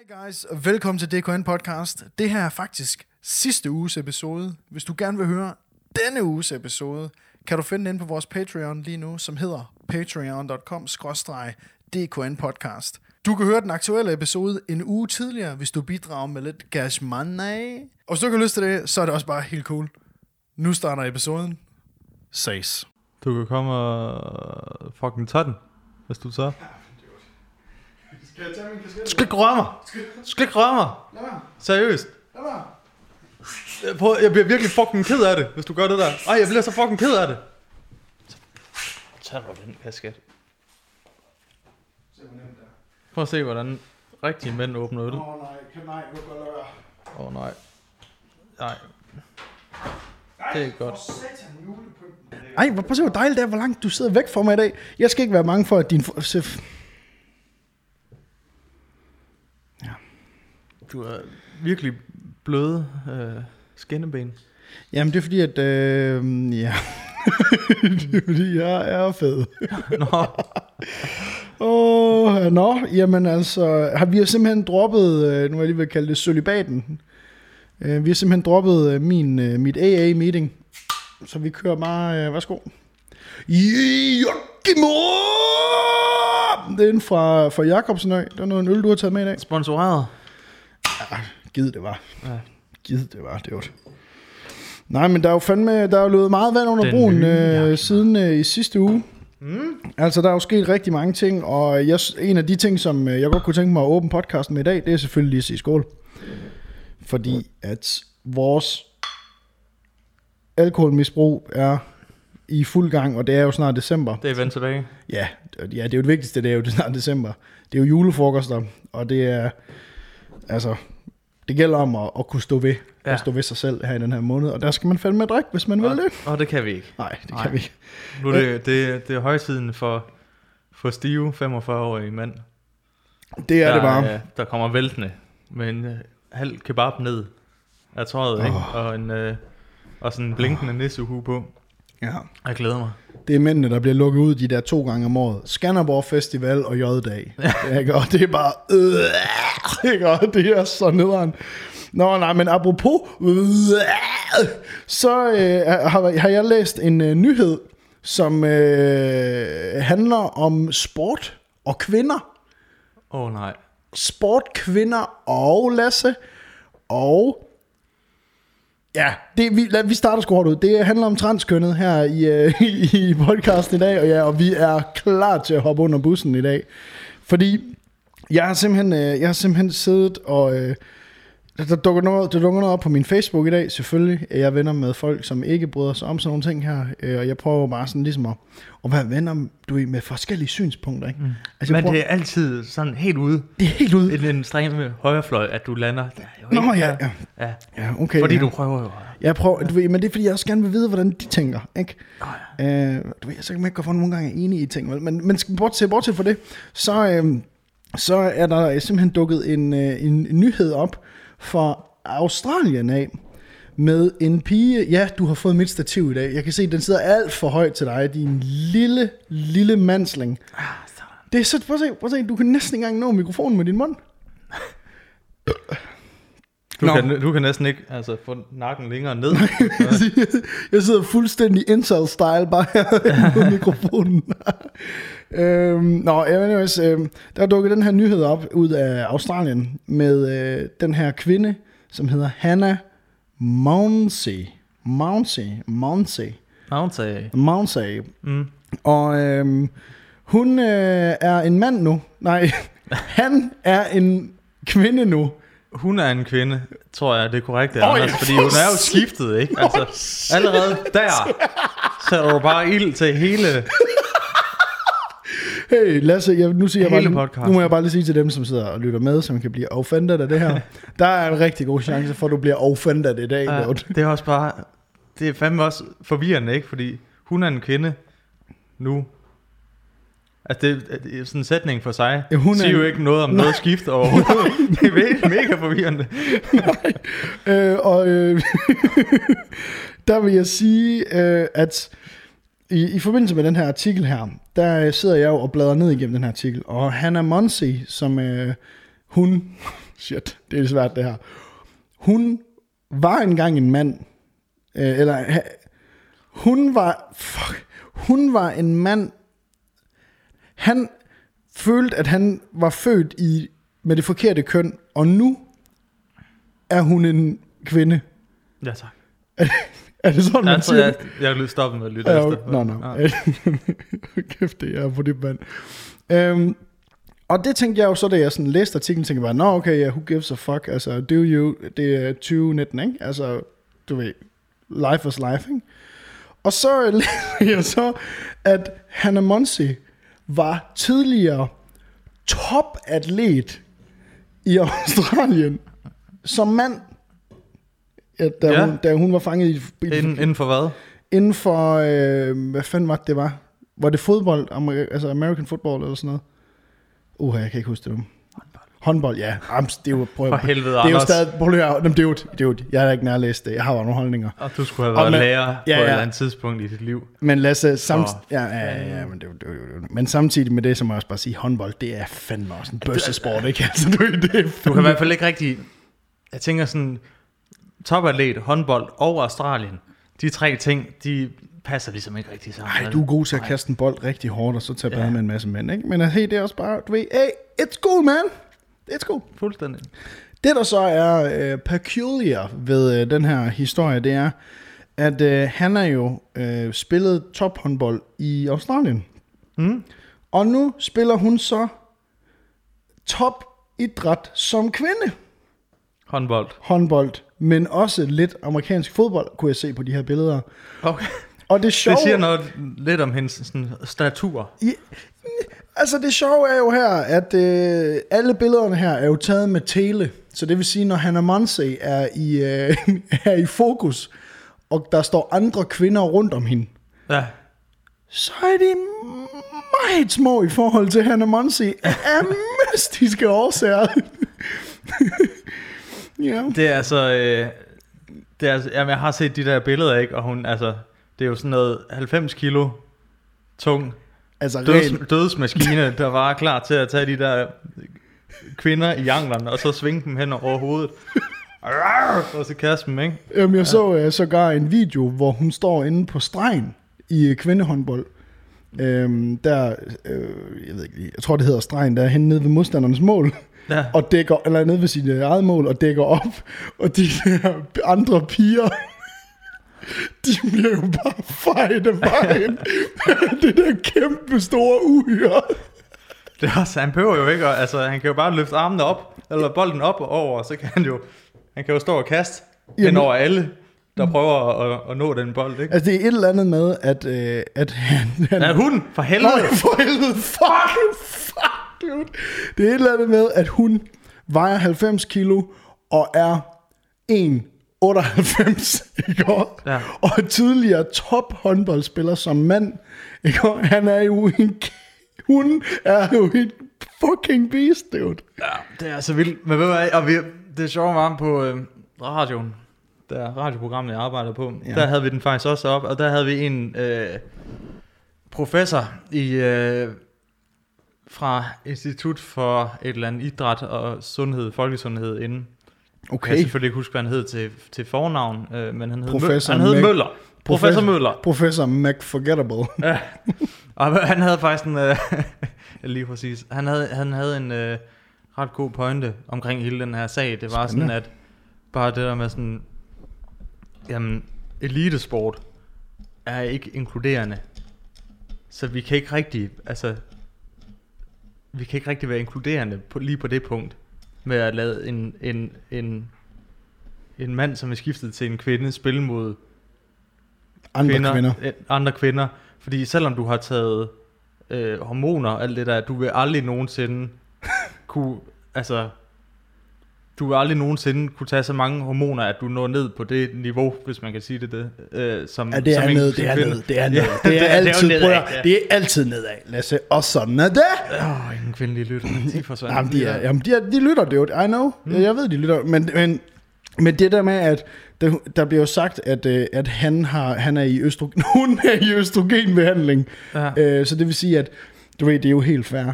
Hey guys, og velkommen til DKN Podcast. Det her er faktisk sidste uges episode. Hvis du gerne vil høre denne uges episode, kan du finde den inde på vores Patreon lige nu, som hedder patreon.com DKN Podcast. Du kan høre den aktuelle episode en uge tidligere, hvis du bidrager med lidt cash money. Og hvis du ikke har lyst til det, så er det også bare helt cool. Nu starter episoden. Ses. Du kan komme og fucking tage den, hvis du så. Skal jeg tage min kasket? Du skal ikke røre mig. Du skal ikke røre mig. Lad være. Seriøst. Lad være. Jeg, prøver, jeg bliver virkelig fucking ked af det, hvis du gør det der. Ej, jeg bliver så fucking ked af det. Tag du den kasket. Se, hvor nemt det er. Prøv at se, hvordan rigtige mænd åbner øl. Åh oh, nej, kan nej, du kan lade være. Åh oh, nej. Nej. Det er godt. Ej, hvor- prøv at se, hvor dejligt det er, hvor langt du sidder væk fra mig i dag. Jeg skal ikke være mange for, at din... For... se- Du er virkelig bløde øh, skinneben. Jamen, det er fordi, at... Øh, ja... det er fordi, jeg er fed. Nå, Åh, oh, nå, jamen altså... Har vi har simpelthen droppet... Øh, nu er jeg lige ved at kalde det sølibaten. Øh, vi har simpelthen droppet øh, min, mit AA-meeting. Så vi kører bare... Øh, værsgo. Jokkimo! Det er en fra, fra Jakobsenø. Det var noget en øl, du har taget med i dag. sponsoreret. Gid det var. Ja. Gid det var, det var det. Nej, men der er jo fandme, der er jo løbet meget vand under Den broen nye øh, siden øh, i sidste uge. Mm. Altså, der er jo sket rigtig mange ting, og jeg, en af de ting, som øh, jeg godt kunne tænke mig at åbne podcasten med i dag, det er selvfølgelig lige at sige skål. Fordi at vores alkoholmisbrug er i fuld gang, og det er jo snart december. Det er vendt tilbage. Ja, ja, det er jo det vigtigste, det er jo det snart december. Det er jo julefrokoster, og det er, altså, det gælder om at, at kunne stå ved, ja. At stå ved sig selv her i den her måned, og der skal man fandme drikke, hvis man vil Og, det. og det kan vi ikke. Nej, det kan Nej. vi ikke. Nu er det, det, det er højtiden for, for stive 45-årige mænd. Det er der, det bare. øh, der kommer væltende med en øh, halv kebab ned af tøjet, oh. ikke? Og, en, øh, og sådan en blinkende oh. nissehue på. Ja. Jeg glæder mig. Det er mændene, der bliver lukket ud de der to gange om året. Skanderborg Festival og J-dag. Ikke? Og det er bare... Øh, ikke? Og det er så nederen. Nå, nej, men apropos... Øh, så øh, har, har jeg læst en øh, nyhed, som øh, handler om sport og kvinder. Åh oh, nej. Sport, kvinder og Lasse. Og... Ja, det, vi, lad, vi starter sgu ud. Det handler om transkønnet her i, øh, i, i podcasten i dag, og, ja, og vi er klar til at hoppe under bussen i dag. Fordi jeg har simpelthen, øh, jeg har simpelthen siddet og... Øh, der, dukker noget, der dukker noget op på min Facebook i dag, selvfølgelig. Jeg er venner med folk, som ikke bryder sig om sådan nogle ting her, øh, og jeg prøver bare sådan ligesom at, at være venner du ved, med forskellige synspunkter. Ikke? Mm. Altså, Men prøver, det er altid sådan helt ude det er helt ude. i den ekstreme højrefløj, at du lander. Der er Nå ja, ja. ja. ja okay, Fordi ja. du prøver jo. Jeg prøver, du ved, men det er fordi, jeg også gerne vil vide, hvordan de tænker, ikke? Oh, Øh, du ved, så kan man ikke godt få nogle gange enige i ting, vel? Men, men bortset, bortset fra det, så, øh, så er der simpelthen dukket en, øh, en nyhed op fra Australien af, med en pige, ja, du har fået mit stativ i dag. Jeg kan se, den sidder alt for højt til dig, din lille, lille mandsling. Ah, sådan. Det er så, prøv at se, prøv at se, du kan næsten ikke engang nå mikrofonen med din mund. Du, kan, du kan næsten ikke altså, få nakken længere ned. jeg sidder fuldstændig incel-style bare her på mikrofonen. Øhm, nå, anyways, øhm, der er dukket den her nyhed op ud af Australien med øh, den her kvinde, som hedder Hannah Mounsey. Mounsey. Mounsey. Mountag. Mounsey. Mm. Og øhm, hun øh, er en mand nu. Nej, han er en kvinde nu. Hun er en kvinde, tror jeg, det er korrekt, er, Anders, fordi hun er jo skiftet, ikke? Altså, allerede der sætter du bare ild til hele... Hey Lasse, jeg, nu, siger jeg Hele bare, podcasten. nu må jeg bare lige sige til dem, som sidder og lytter med, som kan blive offended af det her. der er en rigtig god chance for, at du bliver offended i dag. Ja, det er også bare... Det er fandme også forvirrende, ikke? Fordi hun er en kvinde nu. Altså, det, det er sådan en sætning for sig. Ja, hun er siger jo en- ikke noget om noget skift overhovedet. det er mega, mega forvirrende. Øh, og øh, der vil jeg sige, øh, at i, i forbindelse med den her artikel her, der øh, sidder jeg jo og bladrer ned igennem den her artikel, og Hannah Monsey, som øh, hun shit, det er svært det her. Hun var engang en mand, øh, eller hun var, fuck, hun var en mand, han følte, at han var født i med det forkerte køn, og nu er hun en kvinde. Ja, tak. Er det sådan, man Jeg siger jeg, jeg vil stoppe med at lytte Ja, efter. Nå. Ja. Kæft, det er på det mand. Øhm, og det tænkte jeg jo så, da jeg sådan læste artiklen, tænkte jeg bare, nå okay, yeah, who gives a fuck, altså, do you, det er 2019, ikke? Altså, du ved, life is life, ikke? Og så læste jeg så, at Hannah Monsi var tidligere topatlet i Australien som mand, da, Ja. ja. hun, da hun var fanget i, i Inden, inden for hvad? inden for, øh, hvad fanden var det, det var? Var det fodbold, Amer- altså American football eller sådan noget? Uh, jeg kan ikke huske det nu. Håndbold, ja. Jamen, det er jo, prøv, For helvede, det er jo Anders. stadig, prøv lige at det er jo, det er jo, jeg har ikke nærlæst det, jeg har bare nogle holdninger. Og du skulle have Og været med- lærer ja, på et ja. eller andet tidspunkt i dit liv. Men Lasse, samt, For ja, ja, ja, ja, men, det, jo- det, er jo- men samtidig med det, så må jeg også bare sige, håndbold, det er fandme også en bøssesport, ikke? Altså, du, det er Du kan i hvert fald ikke rigtig... Jeg tænker sådan, topatlet, håndbold og Australien, de tre ting, de passer ligesom ikke rigtig sammen. Ej, vel? du er god til at Nej. kaste en bold rigtig hårdt, og så tage Ja. med en masse mænd, ikke? Men hey, det er også bare, du ved, hey, it's cool, man. It's cool. Fuldstændig. Det, der så er øh, peculiar ved øh, den her historie, det er, at øh, han er jo øh, spillet tophåndbold i Australien. Mm. Og nu spiller hun så topidræt som kvinde. Håndbold. Håndbold, men også lidt amerikansk fodbold, kunne jeg se på de her billeder. Okay. Og det sjove, Det siger noget lidt om hendes sådan, statur. Ja, altså det sjove er jo her, at øh, alle billederne her er jo taget med tele. Så det vil sige, når Hannah Monse er i, øh, er i fokus, og der står andre kvinder rundt om hende, Ja. så er de meget små i forhold til Hannah Monse af mystiske årsager. ja. Det er altså... Øh, det er, altså- jamen, jeg har set de der billeder, ikke? Og hun, altså... Det er jo sådan noget 90 kilo tung Altså døds, dødsmaskine, der var klar til at tage de der kvinder i anglerne, og så svinge dem hen over hovedet. Og så kaste dem, ikke? Jamen, jeg så uh, sågar en video, hvor hun står inde på stregen i øh, kvindehåndbold. Øhm, der, øh, jeg ved ikke jeg tror det hedder stregen, der er henne nede ved modstandernes mål, Ja. og dækker, eller nede ved sit eget mål, og dækker op, og de der andre piger, de bliver jo bare fejt af vejen. det der kæmpe store uhyre. Det er også, han behøver jo ikke, altså han kan jo bare løfte armene op, eller bolden op og over, og så kan han jo, han kan jo stå og kaste Jamen- hen over alle, der prøver at, at, nå den bold, ikke? Altså, det er et eller andet med, at, øh, at han... han Ja, hun, for helvede! Nej, for helvede, fuck, dude. Det er et eller andet med, at hun vejer 90 kilo og er 1,98, ikke også? Ja. Og er tidligere top håndboldspiller som mand, ikke? Han er jo en... k- Hun er jo en fucking beast, dude. Ja, det er så vildt. Men ved du hvad, og vi, det er sjovt varmt på øh, radioen, der radioprogrammet, jeg arbejdede på, ja. der havde vi den faktisk også op, og der havde vi en øh, professor i, øh, fra Institut for et eller andet idræt og sundhed, folkesundhed inden. Jeg kan selvfølgelig ikke huske, hvad han hed til, til fornavn, øh, men han hed, Professor Mø- han hed Mac- Møller. Professor Møller. Professor McForgettable. Ja. Og han havde faktisk en... Øh, lige præcis. Han havde, han havde en øh, ret god pointe omkring hele den her sag. Det var Spændende. sådan, at bare det der med sådan... Jamen, elitesport er ikke inkluderende. Så vi kan ikke rigtig... Altså, vi kan ikke rigtig være inkluderende på, lige på det punkt. Med at lade en, en, en, en mand, som er skiftet til en kvinde, spille mod Andre kvinder. kvinder. andre kvinder. Fordi selvom du har taget øh, hormoner og alt det der, du vil aldrig nogensinde kunne, altså, du vil aldrig nogensinde kunne tage så mange hormoner, at du når ned på det niveau, hvis man kan sige det, det øh, som, Ja, det som er en- ned, som det er ned, det er ned. Det er det er jo altid, nedad, ja. det er altid nedad, Lasse. Og sådan er det. Åh, ingen kvindelige lytter, de forsvandt. Jamen, de, er, jamen, de, er, de lytter, det I know. Mm. Jeg ved, de lytter. Men, men, men det der med, at der, der bliver jo sagt, at, øh, at han, har, han er i østrogen, hun er i østrogenbehandling. Ja. Øh, så det vil sige, at du ved, det er jo helt fair.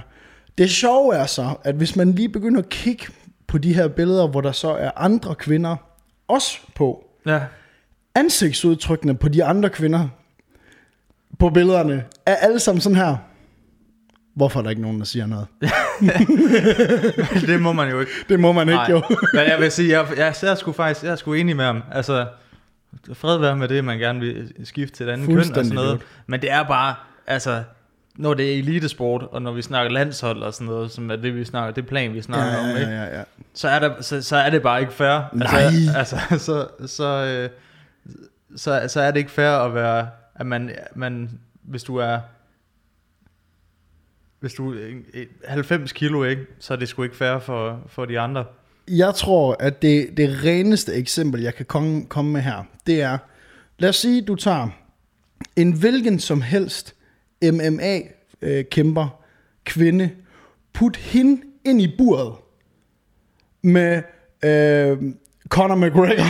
Det sjove er så, at hvis man lige begynder at kigge på de her billeder, hvor der så er andre kvinder også på. Ja. Ansigtsudtrykkene på de andre kvinder på billederne er alle sammen sådan her. Hvorfor er der ikke nogen, der siger noget? det må man jo ikke. Det må man ikke, Nej. jo. Men jeg vil sige, jeg, jeg, jeg er sgu faktisk jeg er sgu enig med ham. Altså, fred være med det, man gerne vil skifte til et andet køn og sådan noget. Men det er bare, altså, når det er elitesport, og når vi snakker landshold og sådan noget, som er det, vi snakker, det plan, vi snakker Ja, om, ja, ikke? ja, ja. Så, er der, så, så er det bare ikke fair. Nej. Altså, altså så, så, øh, så, så er det ikke fair at være, at man, man hvis du er hvis du er en- 90 kilo, ikke, så er det sgu ikke fair for, for de andre. Jeg tror, at det, det reneste eksempel, jeg kan komme, komme med her, det er, lad os sige, du tager en hvilken som helst MMA-kæmper, kvinde, put hende ind i buret med øh, Conor McGregor.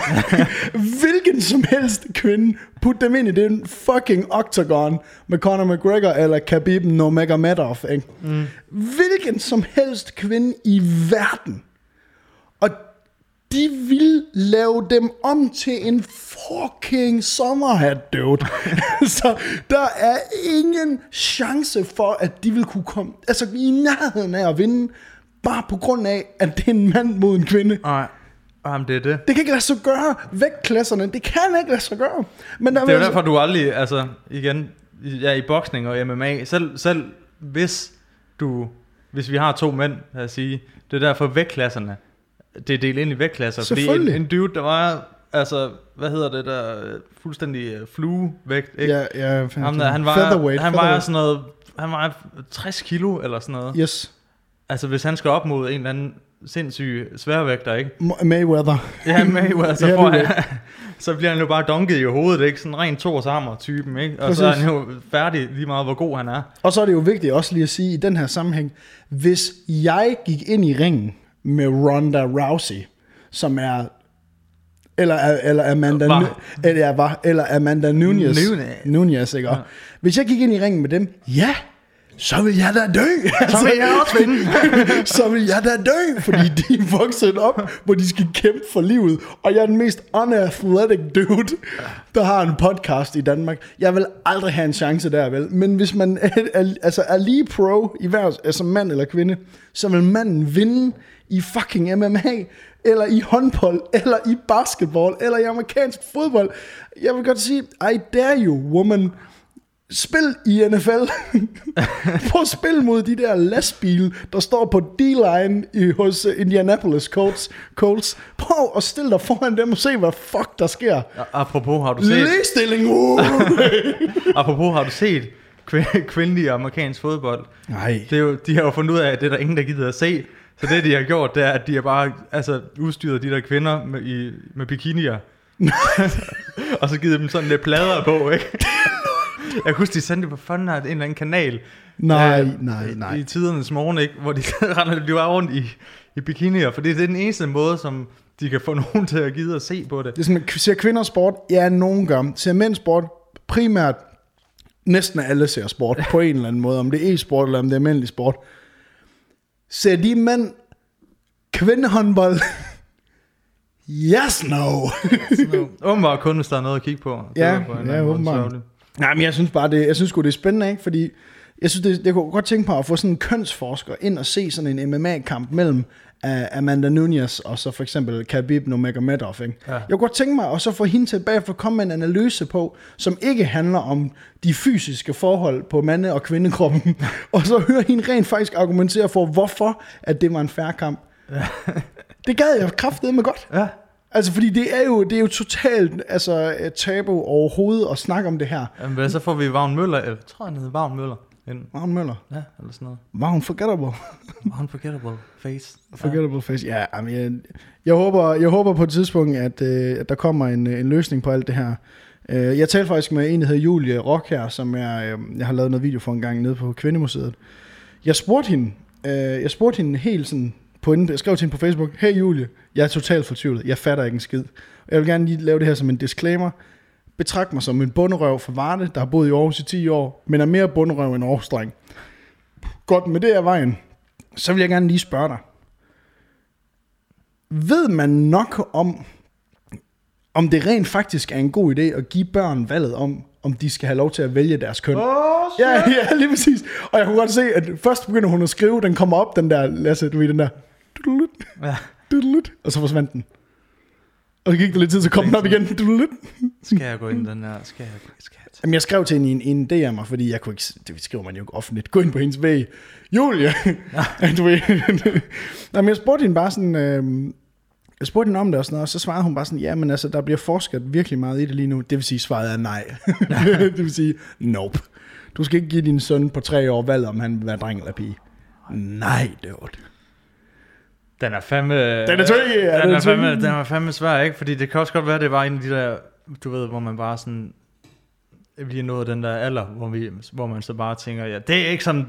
hvilken som helst kvinde, put dem ind i den fucking octagon med Conor McGregor eller Khabib Nurmagomedov. Ikke? Mm. Hvilken som helst kvinde i verden og de vil lave dem om til en fucking sommerhat, dude. så der er ingen chance for, at de vil kunne komme altså, i nærheden af at vinde, bare på grund af, at det er en mand mod en kvinde. Nej, Jamen, det er det. Det kan ikke lade sig gøre. Vægtklasserne, det kan ikke lade sig gøre. Men der Det er jo derfor, du aldrig, altså igen, ja, i boksning og MMA, selv, selv hvis du, hvis vi har to mænd, lad os sige, det er derfor vægtklasserne, det er delt ind i vægtklasser. Fordi en, en dude, der var, altså, hvad hedder det der, fuldstændig øh, fluevægt, ikke? Ja, ja, Ham der, han var, featherweight, han var featherweight. sådan noget, han var 60 kilo eller sådan noget. Yes, Altså hvis han skal op mod en eller anden sindssyg sværvægter, ikke? Mayweather. Ja, Mayweather, så, får han, så bliver han jo bare dunket i hovedet, ikke? Sådan ren Thors typen ikke? Og så er Præcis. han jo færdig lige meget, hvor god han er. Og så er det jo vigtigt også lige at sige i den her sammenhæng, hvis jeg gik ind i ringen med Ronda Rousey, som er eller, eller Amanda Var. Eller, var, eller Amanda Nunez. Nunez. Nunez, ikke? Ja. Hvis jeg gik ind i ringen med dem, ja, så vil jeg da dø. Så vil jeg også vinde. så vil jeg da dø, fordi de er vokset op, hvor de skal kæmpe for livet. Og jeg er den mest unathletic dude, der har en podcast i Danmark. Jeg vil aldrig have en chance der, vel? Men hvis man er, er, altså er lige pro, i hver, altså mand eller kvinde, så vil manden vinde i fucking MMA, eller i håndbold, eller i basketball, eller i amerikansk fodbold. Jeg vil godt sige, I dare you, woman. Spil i NFL. Prøv at spille mod de der lastbil, der står på D-line i, hos uh, Indianapolis Colts. Colts. Prøv at stille dig foran dem og se, hvad fuck der sker. Apropos har du set, Ligestilling! Uh! apropos har du set kv- kvindelig amerikansk fodbold? Nej. Det er jo, de har jo fundet ud af, at det er der ingen, der gider at se. Så det, de har gjort, det er, at de har bare altså, udstyret de der kvinder med, i, med bikinier. og så givet dem sådan lidt plader på, ikke? Jeg kan huske, de sendte det på fanden en eller anden kanal. Nej, øh, nej, nej. I tidernes morgen, ikke? Hvor de render de var rundt i, i bikinier. For det er den eneste måde, som de kan få nogen til at gide at se på det. Det er sådan, ser kvinder sport? Ja, nogen gør. Ser mænd sport? Primært næsten alle ser sport på en eller anden måde. Om det er e-sport eller om det er almindelig sport. Ser de mænd kvindehåndbold? yes, no. Åbenbart kun, hvis der er noget at kigge på. Det Ja, på ja, åbenbart. Nej, men jeg synes bare, det, jeg synes sgu, det er spændende, ikke? Fordi jeg synes, det, jeg kunne godt tænke på at få sådan en kønsforsker ind og se sådan en MMA-kamp mellem uh, Amanda Nunez og så for eksempel Khabib Nurmagomedov, ikke? Ja. Jeg kunne godt tænke mig at så få hende tilbage for at komme med en analyse på, som ikke handler om de fysiske forhold på mande- og kvindekroppen, og så høre hende rent faktisk argumentere for, hvorfor at det var en færre kamp. Det gad jeg kraftedeme godt. Ja. Altså, fordi det er jo, det er jo totalt altså, et tabu overhovedet at snakke om det her. Jamen, hvad, så får vi Vagn Møller, jeg tror han hedder Vagn Møller. Ind. Vagn Møller. Ja, eller sådan noget. Var hun forgettable? Unforgettable face. Forgettable face. Ja, jamen, jeg, jeg, håber, jeg håber på et tidspunkt, at, øh, at der kommer en, øh, en løsning på alt det her. Øh, jeg talte faktisk med en, der hedder Julie Rock her, som er, øh, jeg har lavet noget video for en gang nede på Kvindemuseet. Jeg spurgte hende, øh, jeg spurgte hende helt sådan, på en, jeg skrev til hende på Facebook, hey Julie, jeg er totalt fortvivlet, jeg fatter ikke en skid. Jeg vil gerne lige lave det her som en disclaimer. Betragt mig som en bunderøv fra Varde, der har boet i Aarhus i 10 år, men er mere bunderøv end Aarhus dreng. Godt, med det er vejen. Så vil jeg gerne lige spørge dig. ved man nok om, om det rent faktisk er en god idé at give børn valget om, om de skal have lov til at vælge deres køn. Åh, Ja, ja, lige præcis. Og jeg kunne godt se, at først begynder hun at skrive, den kommer op, den der, Lasse, du ved, den der, Ja. og så forsvandt den. Og så gik der lidt tid, så kom den op igen. Skal jeg gå ind den her? Skal jeg, skal jeg? Jamen, jeg skrev til hende i en, en DM'er, fordi jeg kunne ikke, det skriver man jo ikke offentligt, gå ind på hendes væg. Julia, du ved. Nå, men jeg spurgte hende bare sådan, øh, jeg spurgte hende om det og sådan noget, og så svarede hun bare sådan, ja, men altså, der bliver forsket virkelig meget i det lige nu. Det vil sige, svaret er nej. det vil sige, nope. Du skal ikke give din søn på tre år valg, om han vil være dreng eller pige. Nej, det var det. Den er fandme... Den er tricky, ja, den, den er er fandme, den er fandme svær, ikke? Fordi det kan også godt være, det var en af de der, du ved, hvor man bare sådan, vi er nået den der alder, hvor, vi, hvor man så bare tænker, ja, det er ikke sådan,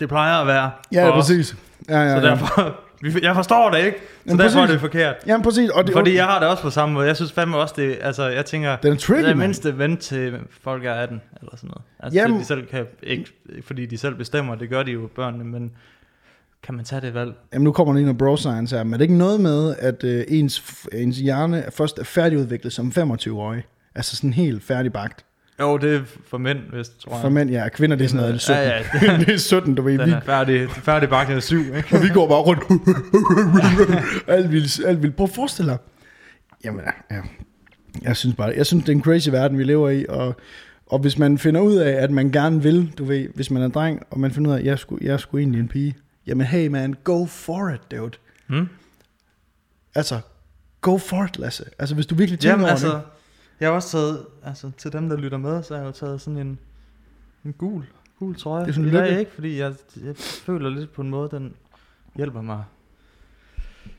det plejer at være. Ja, os. præcis. Ja, ja, Så ja. derfor, vi- jeg forstår det ikke, så Jamen, derfor er præcis. det forkert. Jamen, præcis. Og det, Fordi jeg har det også på samme måde. Jeg synes fandme også, det altså, jeg tænker, Den er tricky, det er mand. mindste vent til folk er 18, eller sådan noget. Altså, Jamen- det, de selv kan, ikke fordi de selv bestemmer, det gør de jo børnene, men kan man tage det valg? Jamen nu kommer der lige noget bro science her, men er det ikke noget med, at øh, ens, ens hjerne først er færdigudviklet som 25-årig? Altså sådan helt færdigbagt. Jo, det er for mænd, hvis tror jeg. For mænd, ja, kvinder det er sådan noget 17. Ja, ja, det er 17, du ved. Den Vi, er færdig, færdig bagt af syv, ikke? og vi går bare rundt. alt vildt, alt vildt. Prøv at forestille dig. Jamen, ja. Jeg synes bare, jeg synes, det er en crazy verden, vi lever i, og, og hvis man finder ud af, at man gerne vil, du ved, hvis man er dreng, og man finder ud af, at jeg skulle, jeg skulle egentlig en pige, jamen hey man, go for it, dude. Hmm? Altså, go for it, Lasse. Altså, hvis du virkelig tænker Jamen over altså, det. jeg har også taget, altså til dem, der lytter med, så har jeg jo taget sådan en, en gul, gul trøje. Det er sådan lykke. ikke, fordi jeg, jeg føler lidt på en måde, den hjælper mig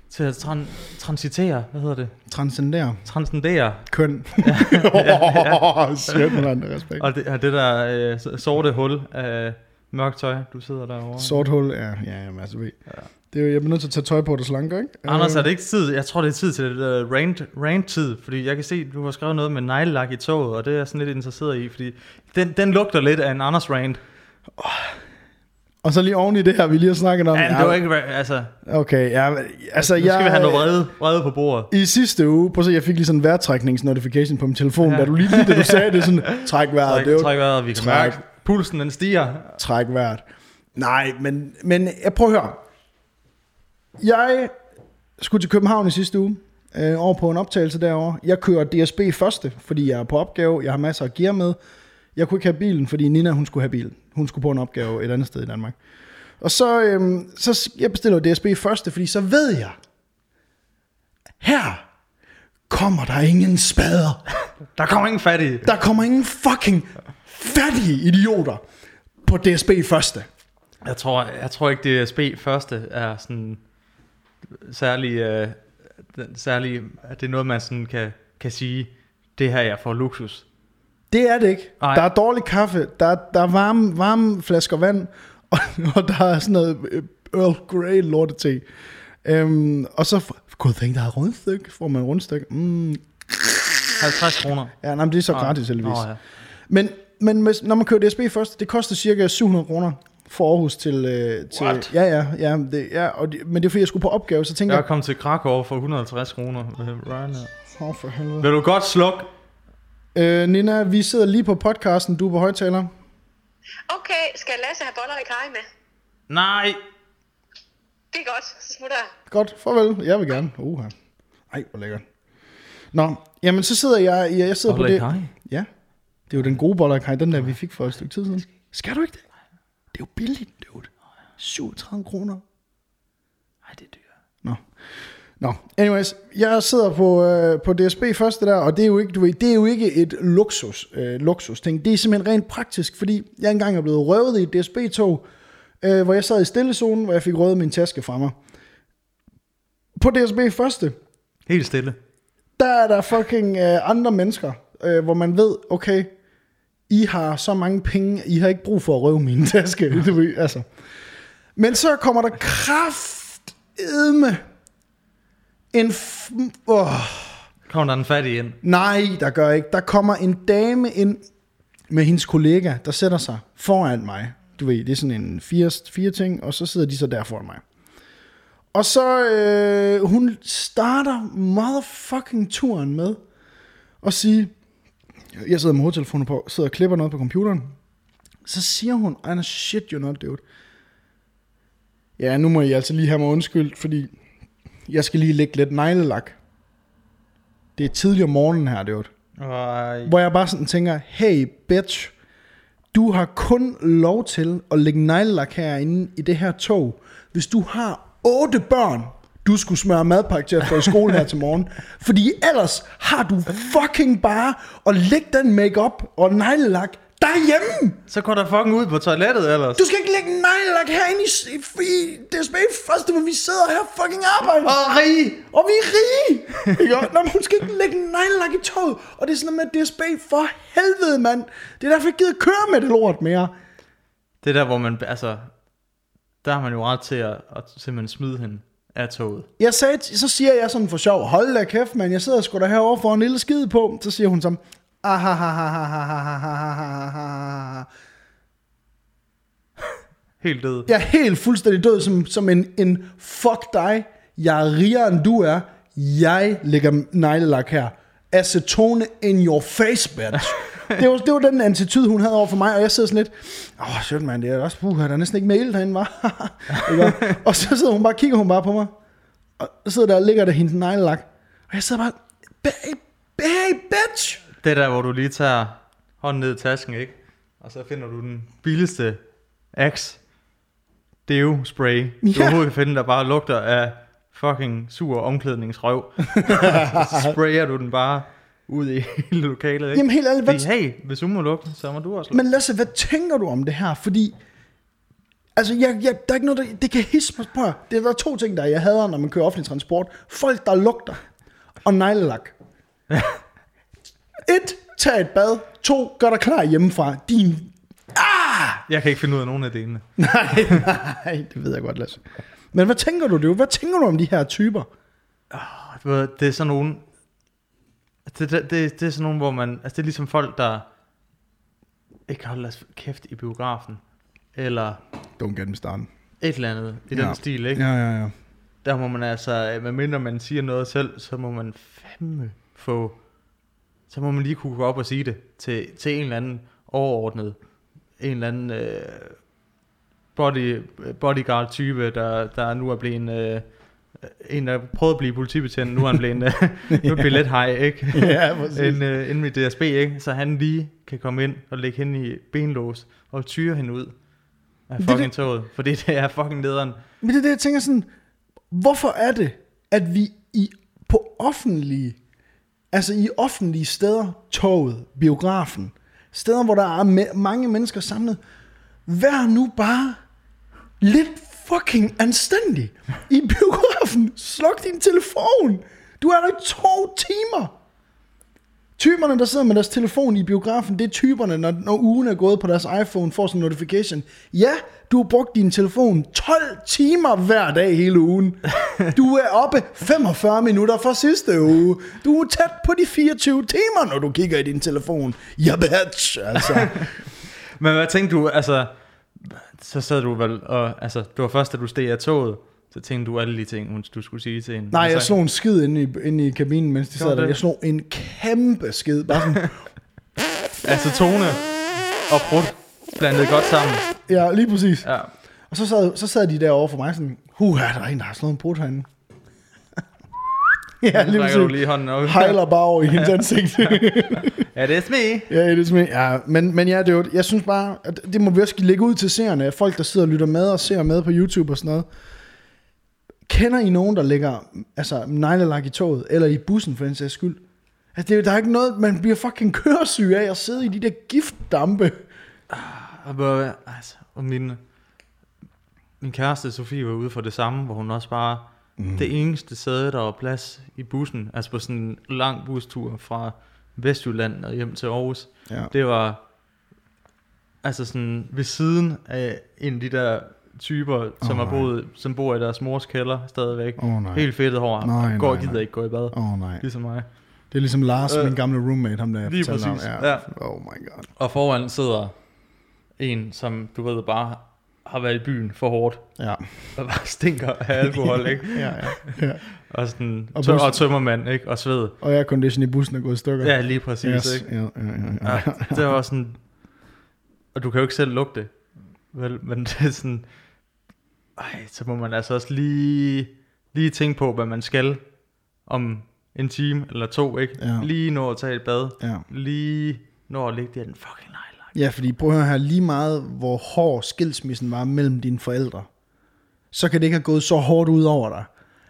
til at tran, transitere, hvad hedder det? Transcendere. Transcendere. Køn. ja, ja. Shit, man, respekt. Og det, og det der øh, sorte hul af mørkt tøj, du sidder derovre. Sort hul, ja, ja, jamen, altså, ved. Ja. Det er jo, jeg bliver nødt til at tage tøj på, der slanker, ikke? Anders, Øh, er det ikke tid? Jeg tror, det er tid til uh, rant, rant tid, fordi jeg kan se, du har skrevet noget med neglelak i toget, og det er jeg sådan lidt interesseret i, fordi den, den lugter lidt af en Anders rant. Og så lige oven i det her, vi lige har snakket om. Ja, det var ikke, altså, Okay, ja, altså, nu skal jeg, vi have noget vrede, vrede på bordet. I sidste uge, prøv at se, jeg fik lige sådan en vejrtrækningsnotification på min telefon, ja. Da du lige, lige da du sagde det, sådan, træk vejret, Træk, det er jo træk vejret, vi kan Træk. mærke, pulsen den stiger. træk vejret. Nej, men, men jeg prøver at høre. Jeg skulle til København i sidste uge, øh, over på en optagelse derovre. Jeg kører DSB første, fordi jeg er på opgave. Jeg har masser af gear med. Jeg kunne ikke have bilen, fordi Nina hun skulle have bilen. Hun skulle på en opgave et andet sted i Danmark. Og så, øhm, så jeg bestiller DSB første, fordi så ved jeg, her kommer der ingen spader. Der kommer ingen fat i. Der kommer ingen fucking fattige idioter på DSB første. Jeg tror, jeg tror ikke, DSB første er sådan særlig, øh, særlig, at det er noget, man sådan kan, kan sige, det her jeg får luksus. Det er det ikke. Nej. Der er dårlig kaffe, der, er- der er varme, varme flasker vand, og, og der er sådan noget øh, Earl Grey lortete. Øhm, og så kunne tænke, der er rundstykke. Får man rundstykke? Mm. 50 kroner. Ja, nej, men det er så gratis heldigvis. Ja. Men, men hvis, når man kører DSB først, det koster cirka 700 kroner fra Aarhus til... Øh, til What? Ja, ja, ja, det, ja og det, men det er fordi, jeg skulle på opgave, så tænker Jeg jeg... er kommet til Krakow for 150 kroner med Ryanair. Åh, oh, for helvede. Vil du godt slukke? Øh, Nina, vi sidder lige på podcasten, du er på højtaler. Okay, skal Lasse have boller i kaj med? Nej. Det er godt, så smutter jeg. Godt, farvel. Jeg vil gerne. Uha. Ej, hvor lækkert. Nå, jamen så sidder jeg, jeg, jeg sidder Boller på i det. kaj? Det er jo den gode boller i kaj, den der vi fik for et stykke tid siden. Skal du ikke det? Det er jo billigt, dude. 37 kroner. Nej, det er dyrt. Nå. Nå, anyways, jeg sidder på, øh, på DSB første der, og det er jo ikke, du ved, det er jo ikke et luksus, øh, luksus ting. Det er simpelthen rent praktisk, fordi jeg engang er blevet røvet i et DSB-tog, øh, hvor jeg sad i stillezonen, hvor jeg fik røvet min taske fra mig. På DSB første, Helt stille. der er der fucking øh, andre mennesker, øh, hvor man ved, okay, I har så mange penge, I har ikke brug for at røve min taske. Du ved, altså. Men så kommer der kraftedme en... F- oh, Kom der en fattig ind. nej, der gør ikke. Der kommer en dame ind med hendes kollega, der sætter sig foran mig. Du ved, det er sådan en fire, fire ting, og så sidder de så der foran mig. Og så, øh, hun starter motherfucking turen med at sige, jeg sidder med hovedtelefonen på, sidder og klipper noget på computeren. Så siger hun, I know shit you not, dude. Ja, nu må I altså lige have mig undskyldt, fordi jeg skal lige lægge lidt neglelak. Det er tidlig om morgenen her, dude. Ej. Hvor jeg bare sådan tænker, hey bitch, du har kun lov til at lægge neglelak herinde i det her tog, hvis du har otte børn, du skulle smøre madpakke til at få i skole her til morgen. Fordi ellers har du fucking bare at lægge den makeup og neglelak derhjemme. Så går der fucking ud på toilettet ellers. Du skal ikke lægge neglelak herinde i, i, i DSB første, hvor vi sidder her fucking arbejder. Og rig! Og vi er rige! Ikke? Nå, men hun skal ikke lægge neglelak i toget. Og det er sådan noget med DSB, for helvede, mand. Det er derfor, jeg gider køre med det lort mere. Det er der, hvor man, altså, der har man jo ret til at, at simpelthen smide hende af toget. Jeg sagde, så siger jeg sådan for sjov, hold da kæft, men jeg sidder sgu da herovre for en lille skid på. Så siger hun som, Helt død. Jeg er helt fuldstændig død, som, som en, en fuck dig, jeg er rigere end du er, jeg lægger neglelak her. Acetone in your face, bitch. Det var, det var den attitude, hun havde over for mig, og jeg sidder sådan lidt, åh, oh, shit, man, det er også, puh, der er næsten ikke mail derinde, var. og så sidder hun bare, kigger hun bare på mig, og så sidder der og ligger der hendes neglelak, og jeg sidder bare, hey, hey, bitch! Det er der, hvor du lige tager hånden ned i tasken, ikke? Og så finder du den billigste Axe Deo spray, du Ja. overhovedet kan finde, der bare lugter af fucking sur omklædningsrøv. så sprayer du den bare ud i hele lokalet, ikke? Jamen helt ærligt, hvad, Fordi, hey, hvis hun må lugte, så må du også lugte. Men Lasse, hvad tænker du om det her? Fordi, altså, jeg, jeg, der er ikke noget, der, det kan hisse mig på. Det er der er to ting, der jeg hader, når man kører offentlig transport. Folk, der lugter, og neglelak. Et, tag et bad. To, gør dig klar hjemmefra. Din... Jeg kan ikke finde ud af nogen af delene. Nej, nej, det ved jeg godt, Lasse. Men hvad tænker du, det? Hvad tænker du om de her typer? Ved, Det er sådan nogen... Det, det, det, det er sådan nogen, hvor man... Altså det er ligesom folk, der ikke holder deres kæft i biografen. Eller Don't get me started. et eller andet i Ja. den stil, ikke? Ja, ja, ja. Der må man altså, medmindre man siger noget selv, så må man fandme få, så må man lige kunne gå op og sige det til, til en eller anden overordnet, en eller anden øh, body, bodyguard type, der, der nu er blevet en, øh, en, der prøvede at blive politibetjent, nu er han blevet en, øh, nu er billethej, ikke? Ja, præcis. en, øh, inde i DSB, ikke? Så han lige kan komme ind og lægge hende i benlås og tyre hende ud af Det er fucking toget, fordi det er fucking nederen. Men det er det, jeg tænker sådan, hvorfor er det, at vi i, på offentlige, altså i offentlige steder, toget, biografen, steder, hvor der er me- mange mennesker samlet, vær nu bare lidt fucking anstændig. I biografen, sluk din telefon. Du er der i to timer. Typerne, der sidder med deres telefon i biografen, det er typerne, når, når ugen er gået på deres iPhone, får sådan en notification. Ja, du har brugt din telefon 12 timer hver dag hele ugen. Du er oppe 45 minutter fra sidste uge. Du er tæt på de 24 timer, når du kigger i din telefon. Ja, bitch, altså. Men hvad tænkte du, altså, så sad du vel, og altså, det var først, da du steg af toget, så tænkte du alle de ting, hun- du skulle sige til hende. Nej, jeg altså, slog en skid inde i, inde i kabinen, mens de sad der. det? Jeg slog en kæmpe skid. Bare sådan, Altså tone og brudt blandet godt sammen. ja, lige præcis. Ja. Og så sad, så sad de derovre for mig sådan, huh, der er en, der har slået en brud herinde. Ja, lige præcis. lige hånden op. Hejler bare over i hendes ansigt. Ja, det er me. ja, det er simpelthen, ja, men, men ja, det er jo, jeg synes bare, at det må vi også lægge ud til seerne, folk der sidder og lytter med og ser med på YouTube og sådan noget. Kender I nogen, der lægger altså, neglelak i toget, eller i bussen for den sags skyld? Altså, det, er der er ikke noget, man bliver fucking køresyg af at sidde i de der giftdampe. Og, hvor- altså, og min, min kæreste Sofie var ude for det samme, hvor hun også bare, mm. det eneste sæde, der var plads i bussen, altså på sådan en lang bustur fra Vestjylland og hjem til Aarhus, Ja. det var altså sådan ved siden af en af de der typer, som, Åh, har boet, som bor i deres mors kælder stadigvæk. Åh, nej. Helt fedtet hår. Nej, Går nej, og gider nej. ikke gå i bad. Åh oh, nej. Ligesom mig. Det er ligesom Lars, Øh, min gamle roommate, ham der jeg lige om. præcis, Ja. ja. Oh my god. Og foran sidder en, som du ved bare har været i byen for hårdt, Ja, og bare stinker af alkohol, ikke? ja, ja. ja. Og, sådan, Og tø- og tømmermand, ikke? Og sved. Og aircondition i bussen er gået i stykker. Ja, lige præcis, yes. ikke? Ja, ja, ja, ja. Ja, det var sådan... Og du kan jo ikke selv lugte det. Vel, men det er sådan... Ej, så må man altså også lige, lige tænke på, hvad man skal om en time eller to, ikke? Ja. Lige nå at tage et bad. ja. Lige når at ligge der den fucking nejlagt. Ja, fordi prøv at høre her, lige meget hvor hård skilsmissen var mellem dine forældre, så kan det ikke have gået så hårdt ud over dig,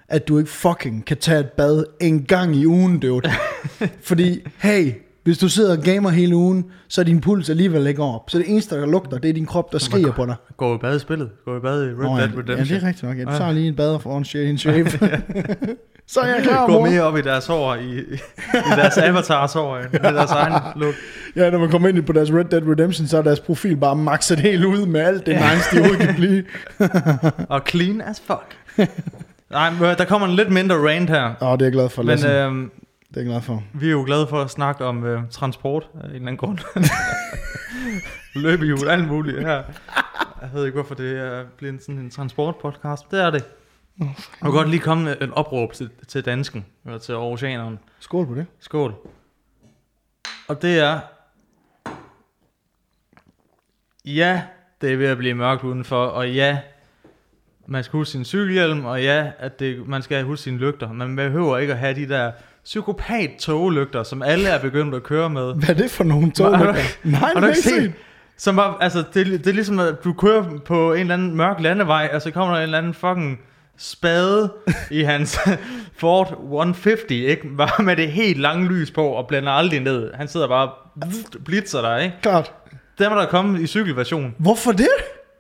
at du ikke fucking kan tage et bad en gang i ugen, dude. fordi, hey, hvis du sidder og gamer hele ugen, så er din puls alligevel ikke op. Så det eneste, der lugter, det er din krop, der skriger på dig. Gå i bad i spillet. Gå i bad i Red Nå, Dead ja, Redemption. Ja, det er rigtigt nok. Ja, du Ja. tager lige en bad for en shave. så er jeg klar, Gå mor. mere op i deres hår, i, i deres avatars hår, end i deres egen lugt. Ja, når man kommer ind på deres Red Dead Redemption, så er deres profil bare maxet helt ud med alt det nice, de overhovedet kan blive. Og clean as fuck. Nej, der kommer en lidt mindre rant her. Åh, oh, det er jeg glad for, Men øh, det er jeg glad for. vi er jo glade for at snakke om øh, transport af en eller anden grund. Løbehjul, alt muligt her. Jeg ved ikke, hvorfor det er blevet sådan en transportpodcast. Det er det. Jeg vil godt lige komme med et opråb til, til dansken, eller til oceaneren. Skål på det. Skål. Og det er... Ja, det er ved at blive mørkt udenfor, og ja, man skal huske sin cykelhjelm, og ja, at det, man skal huske sine lygter. Man behøver ikke at have de der psykopat toglygter, som alle er begyndt at køre med. Hvad er det for nogle tog? Har du- Nej, Har du ikke set? Som var, altså, det, det er ligesom, at du kører på en eller anden mørk landevej, og så kommer der en eller anden fucking spade i hans Ford 150, ikke? Bare med det helt lange lys på, og blænder aldrig ned. Han sidder bare blitzer dig, ikke? Klart. Den var der kommet i cykelversion. Hvorfor det?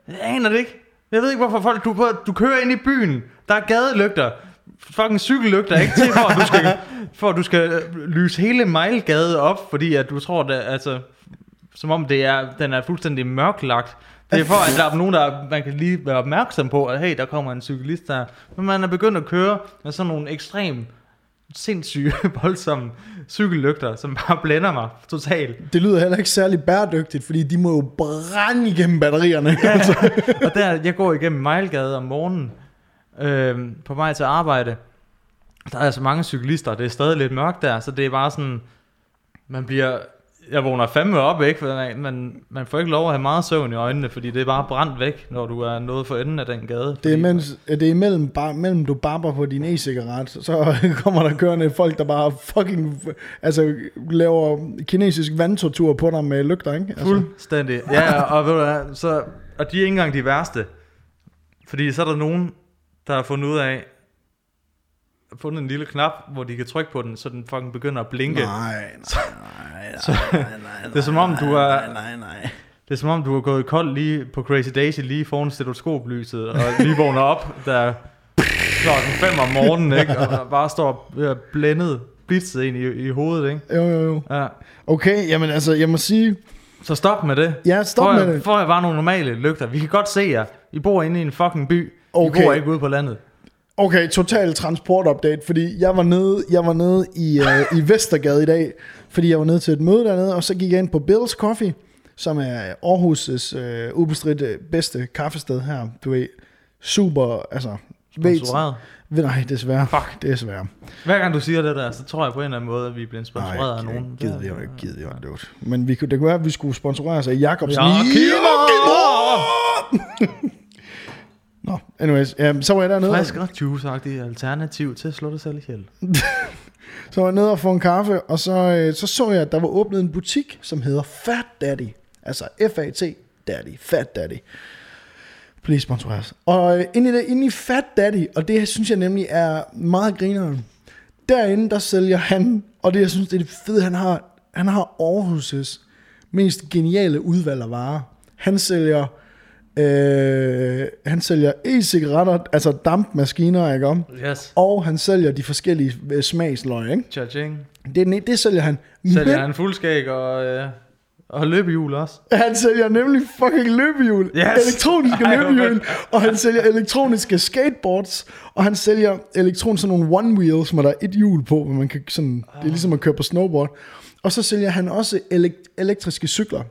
Jeg aner det ikke. Jeg ved ikke, hvorfor folk... Du, du kører ind i byen. Der er gadelygter. Fucking cykellygter, ikke? Til for, at du skal, for at du skal øh, lyse hele Mejlgade op, fordi at du tror, det, altså, som om det er, den er fuldstændig mørklagt. Det er for, at der er nogen, der man kan lige være opmærksom på, at hey, der kommer en cyklist der. Men man er begyndt at køre med sådan nogle ekstrem sindssyge, voldsomme cykellygter, som bare blænder mig totalt. Det lyder heller ikke særlig bæredygtigt, fordi de må jo brænde igennem batterierne. Ja. og der, jeg går igennem Mejlgade om morgenen, øh, på vej til arbejde. Der er så mange cyklister, det er stadig lidt mørkt der, så det er bare sådan, man bliver, jeg vågner fandme op, ikke? For man, man, man får ikke lov at have meget søvn i øjnene, fordi det er bare brændt væk, når du er nået for enden af den gade. Det er, mens, det er mellem, bare, mellem du barber på din e-cigaret, så kommer der kørende folk, der bare fucking altså, laver kinesisk vandtortur på dig med lygter, ikke? Altså, Fuldstændig. Ja, og, ved du hvad, så, og de er ikke engang de værste. Fordi så er der nogen, der har fundet ud af, fundet en lille knap, hvor de kan trykke på den, så den fucking begynder at blinke. nej, nej, nej, nej, nej, nej, Det er som om, du er, nej, nej, nej. det er som om, du har gået kold lige på Crazy Daisy, lige foran stetoskoplyset, og lige vågner op, der klokken 5 om morgenen, ikke? Og bare står blændet, blitzet ind i, i hovedet, ikke? Jo, jo, jo. Ja. Okay, jamen altså, jeg må sige, Så stop med det. ja, stop Får med det. får jeg bare nogle normale lygter. Vi kan godt se jer. I bor inde i en fucking by. Okay. I bor ikke ude på landet. Okay, total transportupdate, fordi jeg var nede, jeg var nede i, uh, i Vestergade i dag, fordi jeg var nede til et møde dernede, og så gik jeg ind på Bill's Coffee, som er Aarhus' uh, ubestridt bedste kaffested her, du ved, super, altså, Sponsoreret. ved, nej, desværre, Fuck. desværre. Hver gang du siger det der, så tror jeg på en eller anden måde, at vi bliver sponsoreret af Nej, nogen. gider vi jo ikke, gider vi jo ikke. Men vi, kunne- det kunne være, at vi skulle sponsoreres af Jacobsen. Nå, anyways, ja, så var jeg dernede. Frisk og juice-agtigt alternativ til at slå dig selv ihjel. Så var jeg nede og få en kaffe, og så, øh, så så jeg, at der var åbnet en butik, som hedder Fat Daddy. Altså F-A-T Daddy, Fat Daddy. Please sponsor os. Og øh, inde, i det, inde i Fat Daddy, og det synes jeg nemlig er meget grineren. Derinde, der sælger han, og det jeg synes, det er det fede, han har, han har Aarhus' mest geniale udvalg af varer. Han sælger, øh, han sælger e-cigaretter, altså dampmaskiner, ikke om? Yes. Og han sælger de forskellige øh, smagsløg, ikke? Cha-ching. Det, det sælger han. Sælger Men han fuldskæg og, øh, og løbehjul også. han sælger nemlig fucking løbehjul. Yes. Elektroniske Ej, løbehjul. Og han sælger elektroniske skateboards. Og han sælger elektron sådan nogle one wheels, hvor der er et hjul på, hvor man kan sådan, det er ligesom at køre på snowboard. Og så sælger han også elek- elektriske cykler.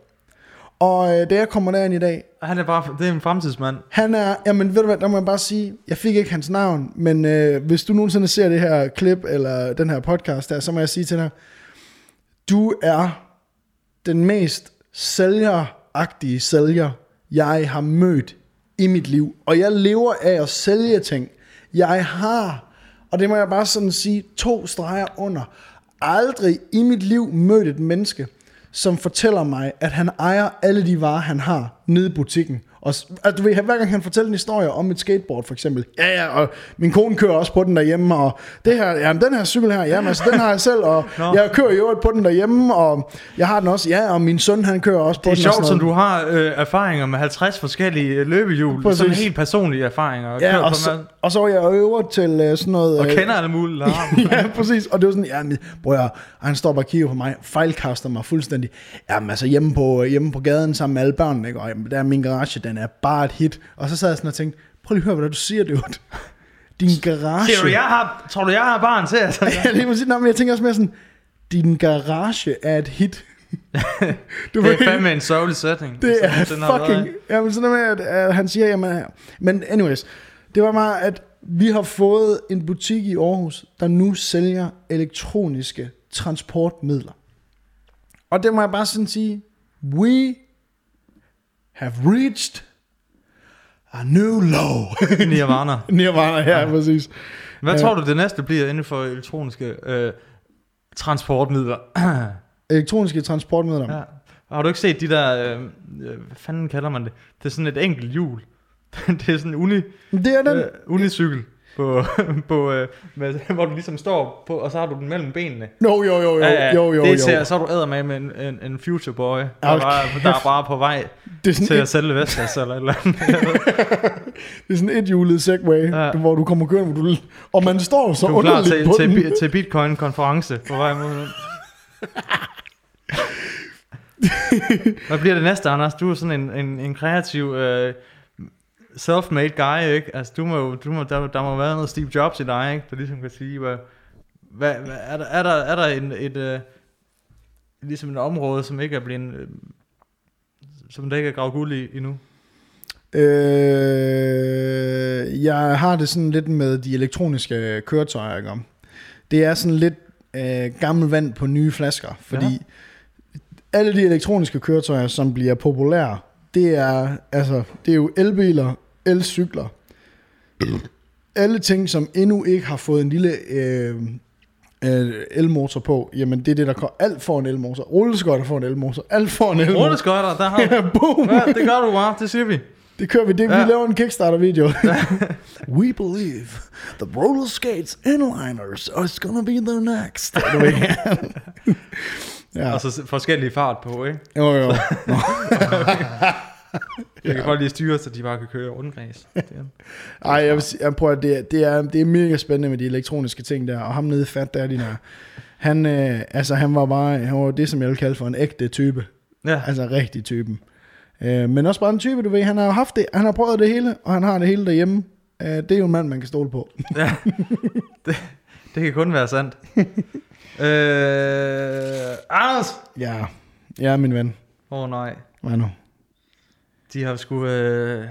Og øh, da jeg kommer derind i dag, Han er bare, det er en fremtidsmand. han er, jamen ved du hvad, der må jeg bare sige, jeg fik ikke hans navn, men øh, hvis du nogensinde ser det her klip, eller den her podcast der, så må jeg sige til dig, du er den mest sælgeragtige sælger, jeg har mødt i mit liv. Og jeg lever af at sælge ting. Jeg har, og det må jeg bare sådan sige, to streger under, aldrig i mit liv mødt et menneske, som fortæller mig, at han ejer alle de varer, han har nede i butikken. Og at du ved, hver gang han fortæller en historie om et skateboard for eksempel. Ja, ja, og min kone kører også på den derhjemme, og det her, ja, den her cykel her, jamen altså, den har jeg selv, og Nå. jeg kører øvrigt på den derhjemme, og jeg har den også, ja, og min søn, han kører også på Det er den. sjovt, som du har øh, erfaringer med 50 forskellige løbehjul. Præcis. Sådan helt personlige erfaringer. Og, Ja, og på så, og så var jeg øver til uh, sådan noget... og øh, kender alle mulige, dem. ja, præcis. Og det var sådan, ja, men, bror, jeg, han står bare og kigger på mig, fejlkaster mig fuldstændig. Jamen altså hjemme på, hjemme på gaden sammen med alle børnene, ikke? og jamen, der er min garage, den er bare et hit. Og så sad jeg sådan og tænkte, prøv lige at høre, hvad du siger, dude. Din garage. Siger du, jeg har, tror du, jeg har barn til? Altså, ja, lige præcis. Nå, men jeg tænker også mere sådan, din garage er et hit. du det er fandme en sørgelig sætning. Det som er fucking... Jamen sådan noget med, at, at han siger, jamen... Men anyways, det var bare, at vi har fået en butik i Aarhus, der nu sælger elektroniske transportmidler. Og det må jeg bare sådan sige, we have reached a new low. Nirvana. Nirvana her, ja. præcis. Hvad Ja. tror du, det næste bliver inden for elektroniske øh, transportmidler? Elektroniske transportmidler. ja. Har du ikke set de der, øh, øh, hvad fanden kalder man det? Det er sådan et enkelt hjul. det er sådan en uni, Det er den. øh, unicykel, på, på, øh, med, hvor du ligesom står på, og så har du den mellem benene. Jo, jo, jo, jo, jo, jo, det jo. ser, så er du æder med med en, en, en future boy, der, Hold bare, der er bare på vej Det er sådan til et- at sælge Vestas eller et eller andet. Det er sådan et hjulet segway, Ja. ja. hvor du kommer kørende, hvor du, og man står så Du er underligt til, på til, den. bi- til Bitcoin-konference på vej mod den. Hvad bliver det næste, Anders? Du er sådan en, en, en kreativ, uh, self-made guy, ikke? Altså, du må, jo- du må, der, der må være noget Steve Jobs i dig, ikke? Der ligesom kan sige, hvad, hvad, hvad er, der, er, der, er der en, et, uh, ligesom et område, som ikke er blevet, uh, som der ikke er gravet guld i endnu? Øh, jeg har det sådan lidt med de elektroniske køretøjer, ikke? Det er sådan lidt øh, gammel vand på nye flasker, fordi ja. alle de elektroniske køretøjer, som bliver populære, det er, altså, det er jo elbiler, elcykler, alle ting, som endnu ikke har fået en lille øh, øh, elmotor på, jamen det er det, der kommer. Alt får en elmotor. Rulleskøjter får en elmotor. Alt får en elmotor. Rulleskøjter, der har Ja, boom. ja, det gør du bare, det siger vi. Det kører vi. Det, ja. Vi laver en Kickstarter-video. We believe the roller skates inliners is gonna be the next. Ja. Og så forskellige fart på, ikke? Jo, jo. Jeg kan godt lige styre, så de bare kan køre rundgræs. Det er- Ej, jeg vil sige, jeg prøver, det, er, det, er, det er mega spændende med de elektroniske ting der. Og ham nede fat der, de der. Han, øh, altså, han var bare han var det, som jeg vil kalde for en ægte type. Ja, Altså rigtig typen. Øh, men også bare en type, du ved. Han har haft det. Han har prøvet det hele, og han har det hele derhjemme. Øh, det er jo en mand, man kan stole på. ja. Det, det kan kun være sandt. øh, Anders! ja, ja, min ven. Åh oh, nej. Hvad nu? De har sgu... Øh,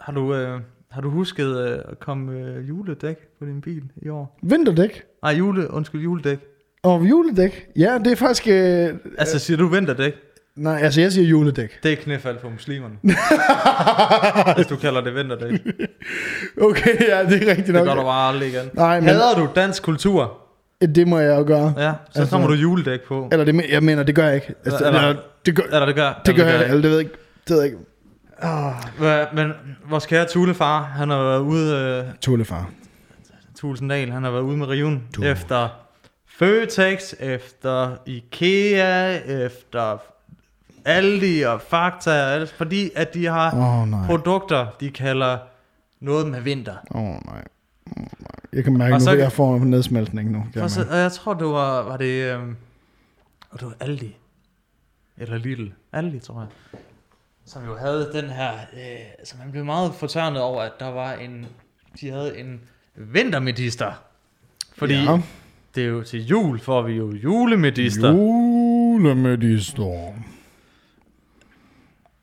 har, du, øh, har du husket øh, at komme øh, juledæk på din bil i år? Vinterdæk. Nej, jule, undskyld, juledæk. Og juledæk. Ja, det er faktisk... Øh, Altså, siger du vinterdæk? nej, altså jeg siger juledæk. Det er knæfald for muslimerne. Hvis du kalder det vinterdæk. Det Okay, ja, det er rigtigt nok. gør du bare aldrig igen. Nej, men- Hader du dansk kultur? Det må jeg jo gøre. Ja, så Altså- altså, kommer du juledæk på. Eller det, jeg mener, det gør jeg ikke. Altså, Eller- eller, det gør, Eller det gør, det gør eller jeg, eller det ved jeg ikke. Det ved jeg ikke. Hvad- Men vores kære Tulefar, han har været ude, øh, Tullefar. Tulsendal, han har været ude med riven Tule. efter Føtex, efter Ikea, efter Aldi og Fakta, og alt, fordi at de har oh, nej. produkter, de kalder noget med vinter. Åh, oh, nej. Oh, nej. Jeg kan mærke Og nu, så- at jeg får en nedsmeltning nu. Kan Og, så, og jeg tror, det var, var det, øhm, og det var Aldi, eller Lidl, Aldi, tror jeg, som jo havde den her, øh, som han blev meget fortørnet over, at der var en, de havde en vintermedister. Fordi ja. det er jo til jul, får vi jo julemedister. Julemedister.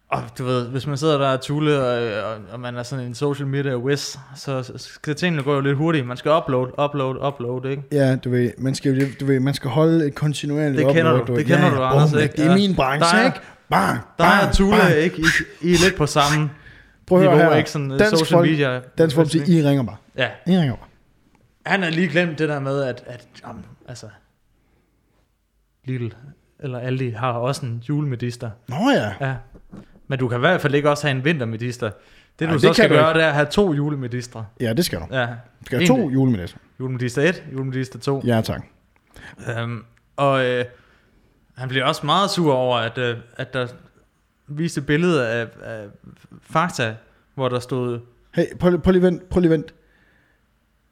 Og du ved, hvis man sidder der og tulle, og, og, og man er sådan en social media whiz, så skal tingene gå jo lidt hurtigt. Man skal upload, upload, upload, ikke? Ja, du ved, man skal, du ved, man skal holde et kontinuerligt Det kender upload, du, det kender ja, du, Anders, bum, ikke? Det er min branche, Der er- ikke? Bang, Der bang, er Tule bang. ikke, I, I er lidt på samme Prøv niveau, her. ikke? Sådan øh, Dansk social folk- media. Dansk Folkeparti, I ringer bare. Ja, I ringer bare. han har lige glemt det der med, at, at jamen, altså, Lidl eller Aldi har også en julemedister. Nå ja. Ja. Men du kan i hvert fald ikke også have en vintermedister. Det Nej, du det så skal du gøre, ikke. det er at have to julemedistre. Ja, det skal du. Ja. Du skal have to julemiddags. Julemedister 1, julemedister 2. Ja, tak. Øhm, og øh, han bliver også meget sur over, at, øh, at der viste billeder af, af Fakta, hvor der stod... Hey, prøv, prøv lige vent, prøv lige vent.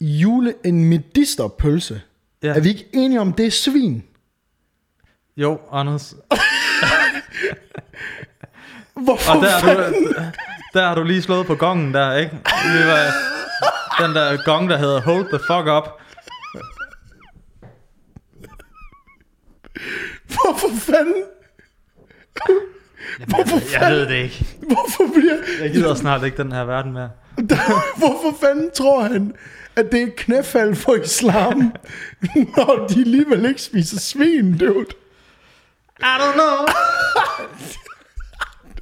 Jule, en medisterpølse. Ja, Er vi ikke enige om, det er svin? Jo, Anders. Hvorfor Og der har, fanden? du, der har du lige slået på gongen der, ikke? Det var den der gong, der hedder Hold the fuck up. Hvorfor fanden? Hvorfor Jeg ved det ikke. Hvorfor bliver... Jeg gider snart ikke den her verden mere. Hvorfor fanden tror han, at det er et knæfald for islam, når de alligevel ikke spiser svin, dude? I don't know.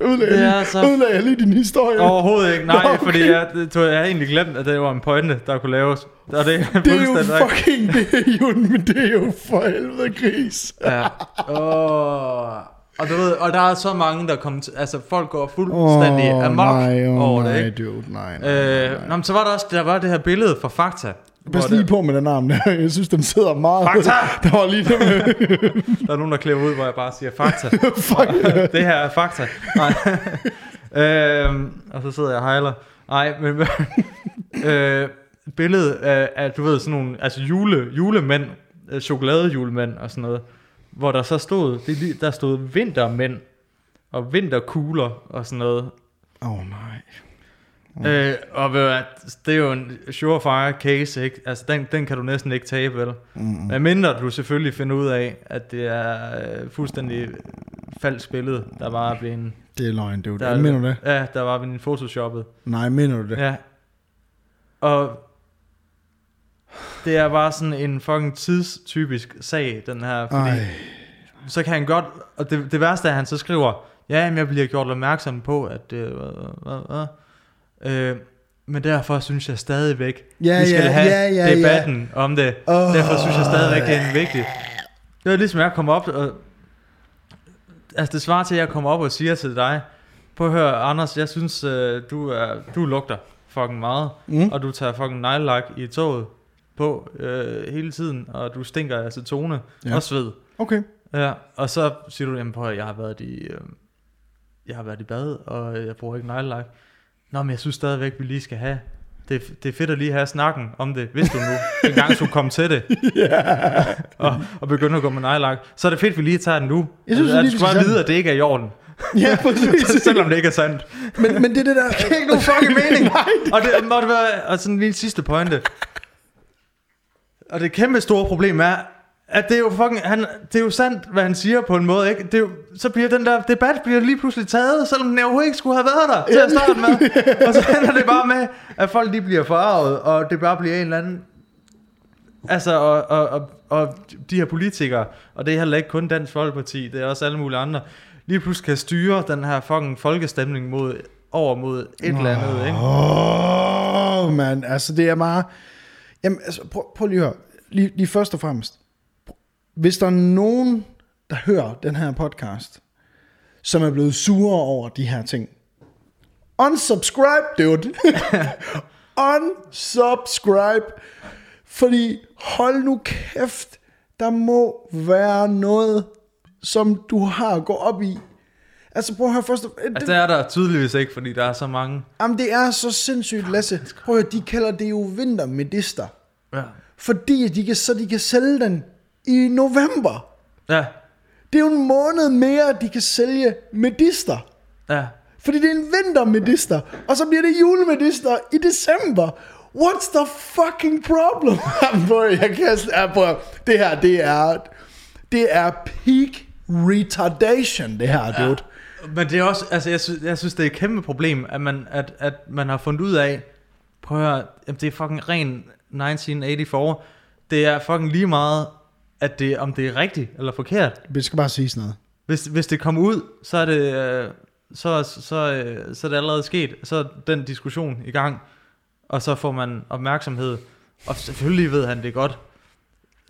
Er lige, så- udlagde jeg lige din historie. Overhovedet ikke. Nej, Nå, okay. fordi jeg, det, jeg har egentlig glemt, at det var en pointe, der kunne laves. Og det, er det er jo fucking det, er jo, men det er jo for helvede gris. Ja. Oh. Og du ved, og der er så mange, der kommer til, altså folk går fuldstændig Åh, amok nej, åh, over nej, det, ikke? dude, nej, nej, nej. Øh, nå, men så var der også, der var det her billede fra Fakta. Pas lige på med den arm der. Jeg synes, den sidder meget... Fakta! Der var lige det med... der er nogen, der klæder ud, hvor jeg bare siger Fakta. Fuck. det her er Fakta. Nej. øhm, og så sidder jeg og hejler. Nej, men... øh, billedet af, af, du ved, sådan nogle, altså jule, julemænd, øh, chokoladejulemænd og sådan noget, hvor der så stod, det, er der stod vintermænd, og vinterkugler og sådan noget. Åh, oh, nej. Mm. Øh, og ved hvad, det er jo en surefire case, ikke? Altså, den, den kan du næsten ikke tabe, vel? Mm. Men mindre du selvfølgelig finder ud af, at det er øh, fuldstændig falsk billede, der var blevet en... Det er løgn, dude. Der, Der, mener du det? Ja, der var blevet photoshoppet. Nej, mener du det? Ja. Og det er bare sådan en fucking tidstypisk sag, den her, fordi Ej. så kan han godt, og det, det værste er, at han så skriver, ja, men jeg bliver gjort opmærksom på, at det, øh, øh, øh, øh, men derfor synes jeg stadigvæk, Ja, vi skal ja, have ja, ja, debatten om det. Åh. Derfor synes jeg stadigvæk, det er en vigtig. Det var ligesom, jeg kom op, og, altså det svarer til, at jeg kommer op og siger til dig, prøv at høre, Anders, jeg synes, øh, du, er, du lugter fucking meget, Mm. og du tager fucking neglelak i toget på øh, hele tiden, og du stinker af acetone Ja. og sved. Okay. Ja, og så siger du, jamen prøv at jeg har været i, øh, jeg har været i bad, og jeg bruger ikke neglelak. Nå, men jeg synes stadigvæk, vi lige skal have, det, det er fedt at lige have snakken om det, hvis du nu engang skulle komme til det, og, og begynde at gå med neglelak. Så er det fedt, at vi lige tager den nu. Jeg synes at vi du skal bare vide, at det ikke er i orden. Ja, præcis. Selvom det ikke er sandt. men, men det er det der... Det er ikke nogen fucking mening. og det måtte være, og sådan en sidste pointe. Og det kæmpe store problem er, at det er jo fucking, han, det er jo sandt, hvad han siger på en måde, ikke? Det er jo, så bliver den der debat bliver lige pludselig taget, selvom den overhovedet ikke skulle have været der til at starte med. Og så ender det bare med, at folk lige bliver forarvet, og det bare bliver en eller anden... Altså, og, og, og, og de her politikere, og det er heller ikke kun Dansk Folkeparti, det er også alle mulige andre, lige pludselig kan styre den her fucking folkestemning mod, over mod et eller andet, ikke? Åh, oh, mand. Altså, det er bare... Jamen, altså, prøv, prøv lige at høre. Lige, lige først og fremmest. Hvis der er nogen, der hører den her podcast, som er blevet sure over de her ting, unsubscribe, dude. unsubscribe. Fordi, hold nu kæft, der må være noget, som du har at gå op i. Altså prøv at høre først. Altså, det er der tydeligvis ikke, fordi der er så mange. Jamen, det er så sindssygt, Lasse. Prøv at høre, de kalder det jo vintermedister. Ja. Fordi de kan, så de kan sælge den i november. Ja, Det er jo en måned mere, de kan sælge medister. ja. Fordi det er en vintermedister. Og så bliver det julemedister i december. What's the fucking problem? At- jeg kan, ja, det her, det er, det er peak retardation, det her, dude. Men det er også, altså jeg synes, jeg synes det er et kæmpe problem, at man, at, at man har fundet ud af, prøv at høre, det er fucking ren 1984. Det er fucking lige meget, at det, om det er rigtigt eller forkert. Det skal bare sige sådan noget. Hvis, hvis det kommer ud, så er det, øh, så, så, øh, så er det allerede sket. Så er den diskussion i gang, og så får man opmærksomhed. Og selvfølgelig ved han det godt.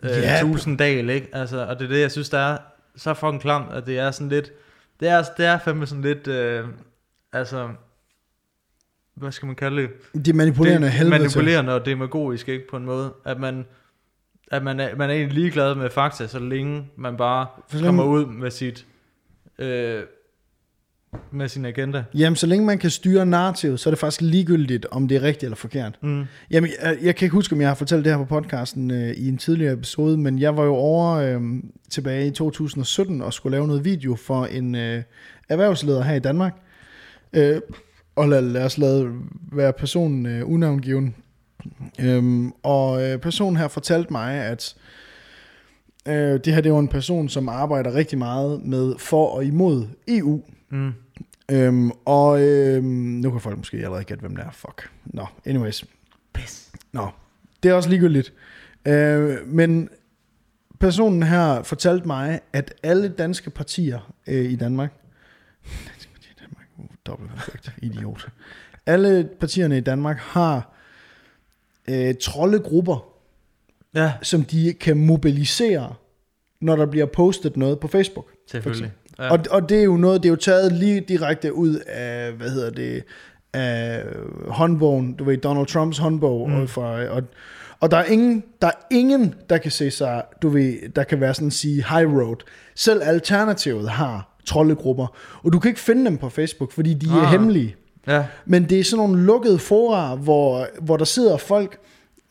Øh, Ja. Tusinddal, ikke? Altså, og det er det, jeg synes, der er så fucking klamt, at det er sådan lidt... Det er, det er fandme sådan lidt... Øh, altså... Hvad skal man kalde det? De er manipulerende det, helvede manipulerende og demagogisk, ikke? På en måde. At man, at man, er, man er egentlig ligeglad med fakta, så længe man bare så længe- kommer ud med sit... Øh, med sin agenda. Jamen, så længe man kan styre narrativet, så er det faktisk ligegyldigt, om det er rigtigt eller forkert. Mm. Jamen, jeg, jeg kan ikke huske, om jeg har fortalt det her på podcasten øh, i en tidligere episode, men jeg var jo over øh, tilbage i 2017 og skulle lave noget video for en øh, erhvervsleder her i Danmark. Øh, og lad, lad os lade være personen øh, unavngiven. Øhm, og øh, personen her fortalte mig, at øh, det her det var en person, som arbejder rigtig meget med for og imod EU. Mm. Øhm, og øhm, nu kan folk måske allerede gætte, hvem det er. Fuck. Nå, anyways. Pis. Nå, det er også ligegyldigt. Øh, men personen her fortalte mig, at alle danske partier øh, i Danmark, danske partier i Danmark, uh, dobbelt perfekt, idiot. Alle partierne i Danmark har øh, troldegrupper, Ja, som de kan mobilisere, når der bliver postet noget på Facebook. selvfølgelig. Ja. Og, og det er jo noget, det er jo taget lige direkte ud af, hvad hedder det, af håndbogen, du ved, Donald Trumps håndbog. Mm. Og, fra, og, og der er, ingen, der er ingen, der kan se sig, du ved, der kan være sådan at sige high road. Selv Alternativet har troldegrupper, og du kan ikke finde dem på Facebook, fordi de er Ah. hemmelige. Ja. Men det er sådan nogle lukkede fora, hvor, hvor der sidder folk,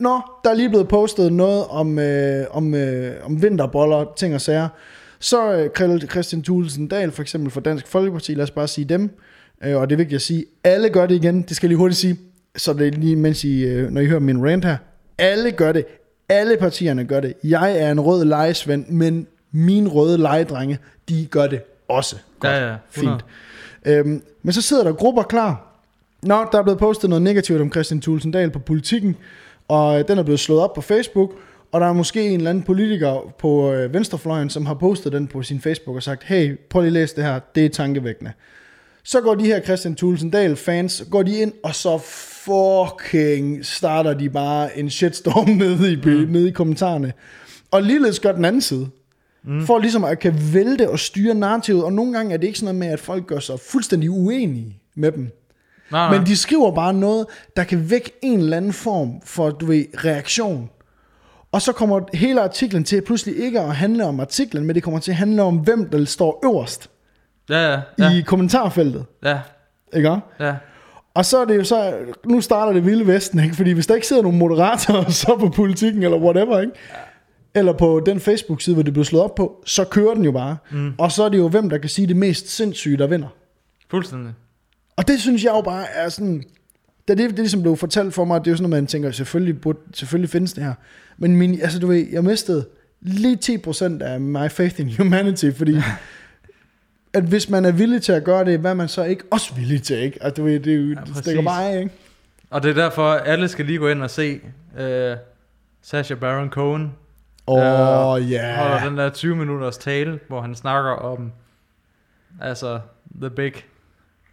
Nå, der er lige blevet postet noget om, øh, om, øh, om vinterboller, ting og sager. Så øh, Christian Thulesen Dahl, for eksempel for Dansk Folkeparti, lad os bare sige dem. Øh, og det er vigtigt at sige, alle gør det igen, det skal jeg lige hurtigt sige. Så det er lige, mens I, øh, når I hører min rant her. Alle gør det. Alle partierne gør det. Jeg er en rød lejesvend, men mine røde lejedrenge, de gør det også. Godt. Ja, ja, 100. Fint. Øhm, men så sidder der grupper klar. Nå, der er blevet postet noget negativt om Christian Thulesen Dahl på politikken, og øh, den er blevet slået op på Facebook, og der er måske en eller anden politiker på øh, venstrefløjen, som har postet den på sin Facebook og sagt, hey, prøv lige at læse det her, det er tankevækkende. Så går de her Christian Thulesen Dahl fans, går de ind, og så fucking starter de bare en shitstorm nede i, mm. nede i kommentarerne. Og ligeledes gør den anden side. Mm. For ligesom at kan vælte og styre narrativet, og nogle gange er det ikke sådan noget med, at folk gør sig fuldstændig uenige med dem. Nej, nej. Men de skriver bare noget, der kan vække en eller anden form for, du ved, reaktion. Og så kommer hele artiklen til pludselig ikke at handle om artiklen, men det kommer til at handle om, hvem der står øverst Ja, ja, ja. ja, i kommentarfeltet. ja, Ikke ja. Og så er det jo så, nu starter det vilde vesten, ikke? Fordi hvis der ikke sidder nogen moderatorer så på politikken, eller whatever, ikke? Eller på den Facebook-side, hvor det blev slået op på, så kører den jo bare. Mm. Og så er det jo, hvem der kan sige det mest sindssyge, der vinder. Fuldstændig. Og det synes jeg jo bare er sådan... Da det, det ligesom blev fortalt for mig, det er jo sådan, at man tænker, selvfølgelig, burde, selvfølgelig findes det her. Men min, altså, du ved, jeg mistede lige 10% af my faith in humanity, fordi at hvis man er villig til at gøre det, hvad er man så ikke også villig til, ikke? Altså, du ved, det, er jo, ja, det stikker bare af, ikke? Og det er derfor, alle skal lige gå ind og se uh, Sacha Baron Cohen Åh, Ja, oh, ja. holder den der 20 minutters tale, hvor han snakker om, altså, the big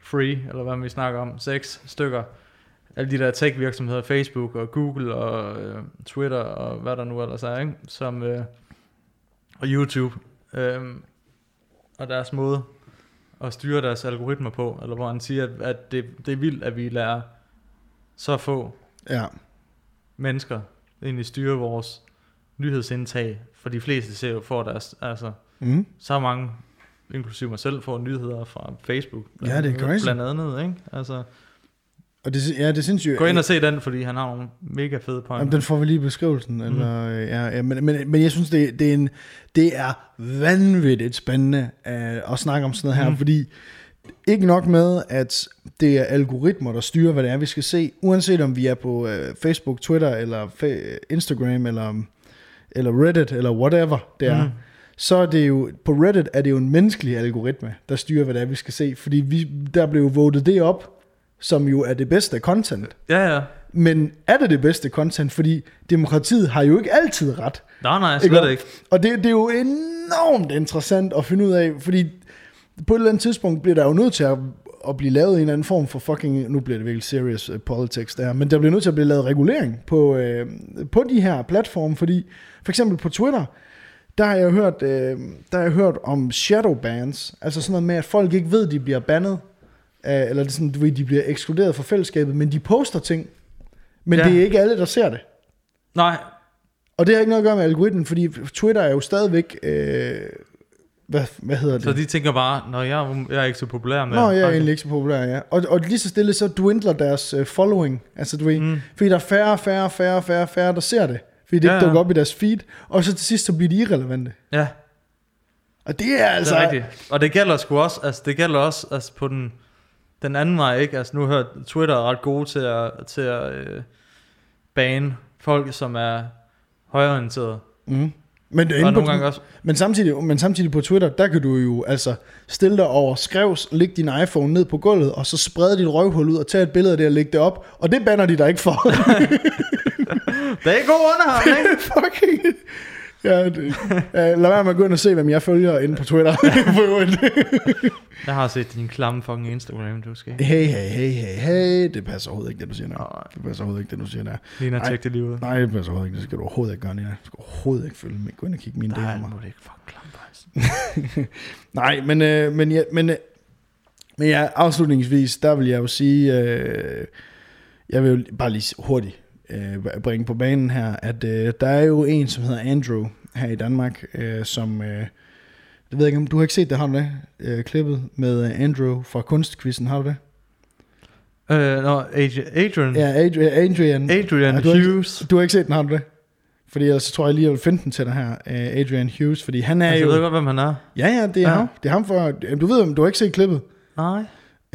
free, eller hvad vi snakker om, seks stykker. Alle de der tech virksomheder, Facebook og Google og øh, Twitter og hvad der nu ellers er, ikke? Som, øh, og YouTube. Øh, og deres måde at styre deres algoritmer på, eller hvor han siger, at, at det, det er vildt, at vi lærer så få Ja. mennesker egentlig styre vores nyhedsindtag, for de fleste ser jo for deres, altså Mm. så mange, inklusive mig selv, får nyheder fra Facebook. Ja, det er crazy. Blandt andet, ikke? Altså, Og det, ja, det synes jo... gå ind og se den, fordi han har nogle mega fede Jamen, pointer. den får vi lige i beskrivelsen. Mm. Eller, øh, ja, ja, men, men, men jeg synes, det, det, er en, det er vanvittigt spændende uh, at snakke om sådan noget her, Mm. fordi ikke nok med, at det er algoritmer, der styrer, hvad det er, vi skal se, uanset om vi er på uh, Facebook, Twitter, eller Instagram, eller, eller Reddit, eller whatever det er, Mm. så er det jo, på Reddit er det jo en menneskelig algoritme, der styrer, hvad det er, vi skal se. Fordi vi, der blev jo votet det op, som jo er det bedste content. Ja, ja. Men er det det bedste content? Fordi demokratiet har jo ikke altid ret. Nej, nej, Ikke? slet ikke. Og det, det er jo enormt interessant at finde ud af, fordi på et eller andet tidspunkt bliver der jo nødt til at, at blive lavet en eller anden form for fucking, nu bliver det virkelig serious uh, politics der, men der bliver nødt til at blive lavet regulering på, øh, på de her platforme, fordi for eksempel på Twitter, der har jeg hørt, øh, der har jeg hørt om shadow bans, altså sådan noget med, at folk ikke ved, at de bliver bandet, øh, eller det sådan, du ved, de bliver ekskluderet fra fællesskabet, men de poster ting, men ja. det er ikke alle, der ser det. Nej, Og det har ikke noget at gøre med algoritmen, fordi Twitter er jo stadigvæk, øh, hvad, hvad hedder det? så de tænker bare, Nå, jeg, er- jeg er ikke så populær med. Nå, jeg er Okay. egentlig ikke så populær, ja. Og, og lige så stille, så dwindler deres uh, following. Altså, du ved, mm. fordi der er færre, færre, færre, færre, færre, der ser det. Fordi det Ja, ikke ja. dukker op i deres feed. Og så til sidst, så bliver de irrelevante. Ja, Og det er altså... det er rigtigt. Og det gælder sgu også, altså det gælder også altså på den, den anden vej, ikke? Altså nu har Twitter er ret gode til at, til at øh, bane folk, som er højorienterede. Mm. Men, Og inde på, nogle gange også, men, samtidig, men samtidig på Twitter, der kan du jo altså stille dig over skrevs, lægge din iPhone ned på gulvet, og så sprede dit røvhul ud og tage et billede af det og lægge det op. Og det banner de dig ikke for. det er god underholdning. Fucking... Ja, det, ja, lad være med at gå ind og se, hvem jeg følger inde på Twitter. Jeg har set din klamme fucking Instagram, du skal. Hey, hey, hey, hey, hey. Det passer overhovedet ikke, det du siger der. Det passer overhovedet ikke, det du siger der. Nej. tjek det lige ud. Nej, det passer overhovedet ikke. Det skal du overhovedet ikke gøre, Nina. Du skal overhovedet ikke følge med. Gå ind og kigge mine Nej, DM'er. må det ikke fucking klamme faktisk. Nej, men, øh, men, ja, men, øh, men ja, afslutningsvis, der vil jeg jo sige, øh, jeg vil jo bare lige hurtigt øh, bringe på banen her, at øh, der er jo en, som hedder Andrew her i Danmark, øh, som, øh, det ved jeg ikke om, du har ikke set det, har du det? Øh, klippet med øh, Andrew fra Kunstkvisten, har du det? Øh, nå, Adrian, Adrian, Ja, Adrian. Adrian, Adrian Ja, du har Hughes. Du har ikke set den, har du det? Fordi ellers så tror jeg lige, jeg vil finde den til dig her. Uh, Adrian Hughes, fordi han er Altså, jo... jeg ved godt, hvem han er. Ja, ja, det er Ja. ham. Det er ham for... Du ved, om du har ikke set klippet. Nej.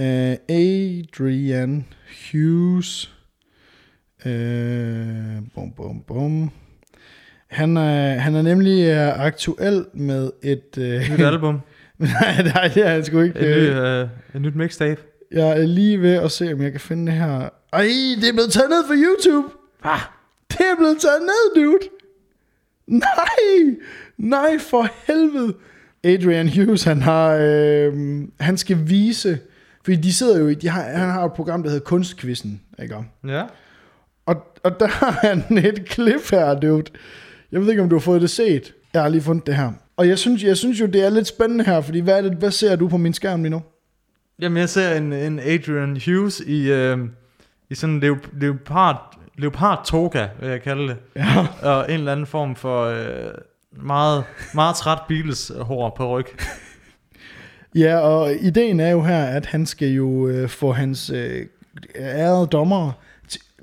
Uh, Adrian Hughes. Uh, bum, bum, bum. Han er, han er nemlig uh, aktuel med et... Uh, Nyt album. nej, nej, det er han sgu ikke. Et, ny, Uh, øh, et nyt mixtape. jeg er lige ved at se, om jeg kan finde det her. Ej, det er blevet taget ned fra YouTube. Ah, Det er blevet taget ned, dude. Nej, nej for helvede. Adrian Hughes, han har, øh, han skal vise, fordi de sidder jo i, de har, han har et program, der hedder Kunstkvisten, ikke om? ja. Og, der har han et klip her, dude. Jeg ved ikke, om du har fået det set. Jeg har lige fundet det her. Og jeg synes, jeg synes jo, det er lidt spændende her, fordi hvad, er det, hvad ser du på min skærm lige nu? Jamen, jeg ser en, en Adrian Hughes i, øh, i sådan en leop, leopard, leopard toga, vil jeg kalde det. Ja. Og en eller anden form for øh, meget, meget træt Beatles hår på ryg. Ja, og ideen er jo her, at han skal jo øh, få hans øh, ærede dommer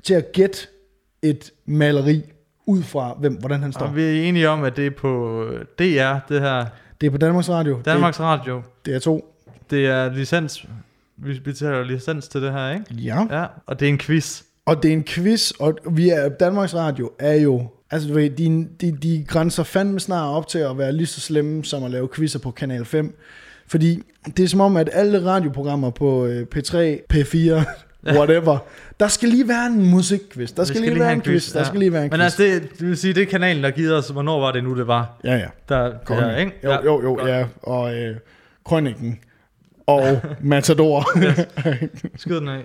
til at gætte et maleri ud fra, hvem, hvordan han står. Og vi er enige om, at det er på øh, DR, det her. Det er på Danmarks Radio. Danmarks Radio. Det er to. Det er licens. Vi betaler licens til det her, ikke? Ja. Ja, og det er en quiz. Og det er en quiz, og vi er, Danmarks Radio er jo... Altså, du ved, de, de, de grænser fandme snart op til at være lige så slemme som at lave quizzer på Kanal 5. Fordi det er som om, at alle radioprogrammer på øh, P3, P4, whatever, der skal lige være en musikquiz. Der skal, lige være en quiz. Der skal lige være en Men quiz. altså, det, det vil sige, det er kanalen, der giver os, hvornår var det nu, det var. Ja, ja. Der, det Konge. her, ikke? Jo, jo, jo, godt. ja. Og øh, Krønningen. Og Matador. Skyd den af.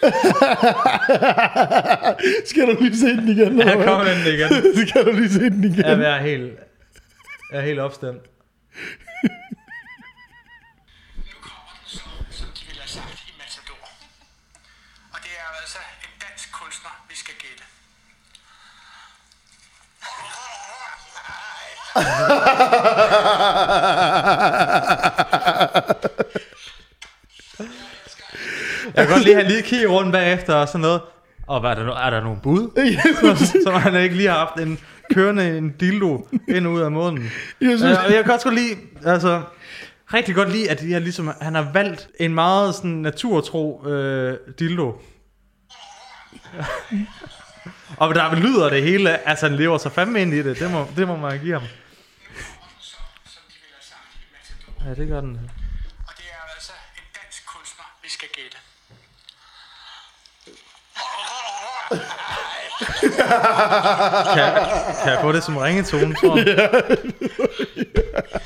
skal du lige se den igen? Ja, kom den igen. skal du lige se den igen? Jeg er helt, jeg er helt opstemt. Nu kommer den så, som de ville have sagt i Matador. Og det er altså en dansk kunstner, vi skal gætte. Jeg kan godt lige have lige kigge rundt bagefter og sådan noget. Og hvad er der, no- er der nogen bud? Som han ikke lige har haft en, kørende en dildo ind ud af munden. Jeg synes- og jeg kan også godt lide, altså, rigtig godt lide, at jeg ligesom, han har valgt en meget sådan naturtro øh, dildo. og der lyder det hele, altså han lever så fandme ind i det, det må, det må man give ham. Så, de. Ja, det gør den. Og det er altså en dansk kunstner, vi skal gætte. Kan, kan jeg få det som ringetone, tror jeg?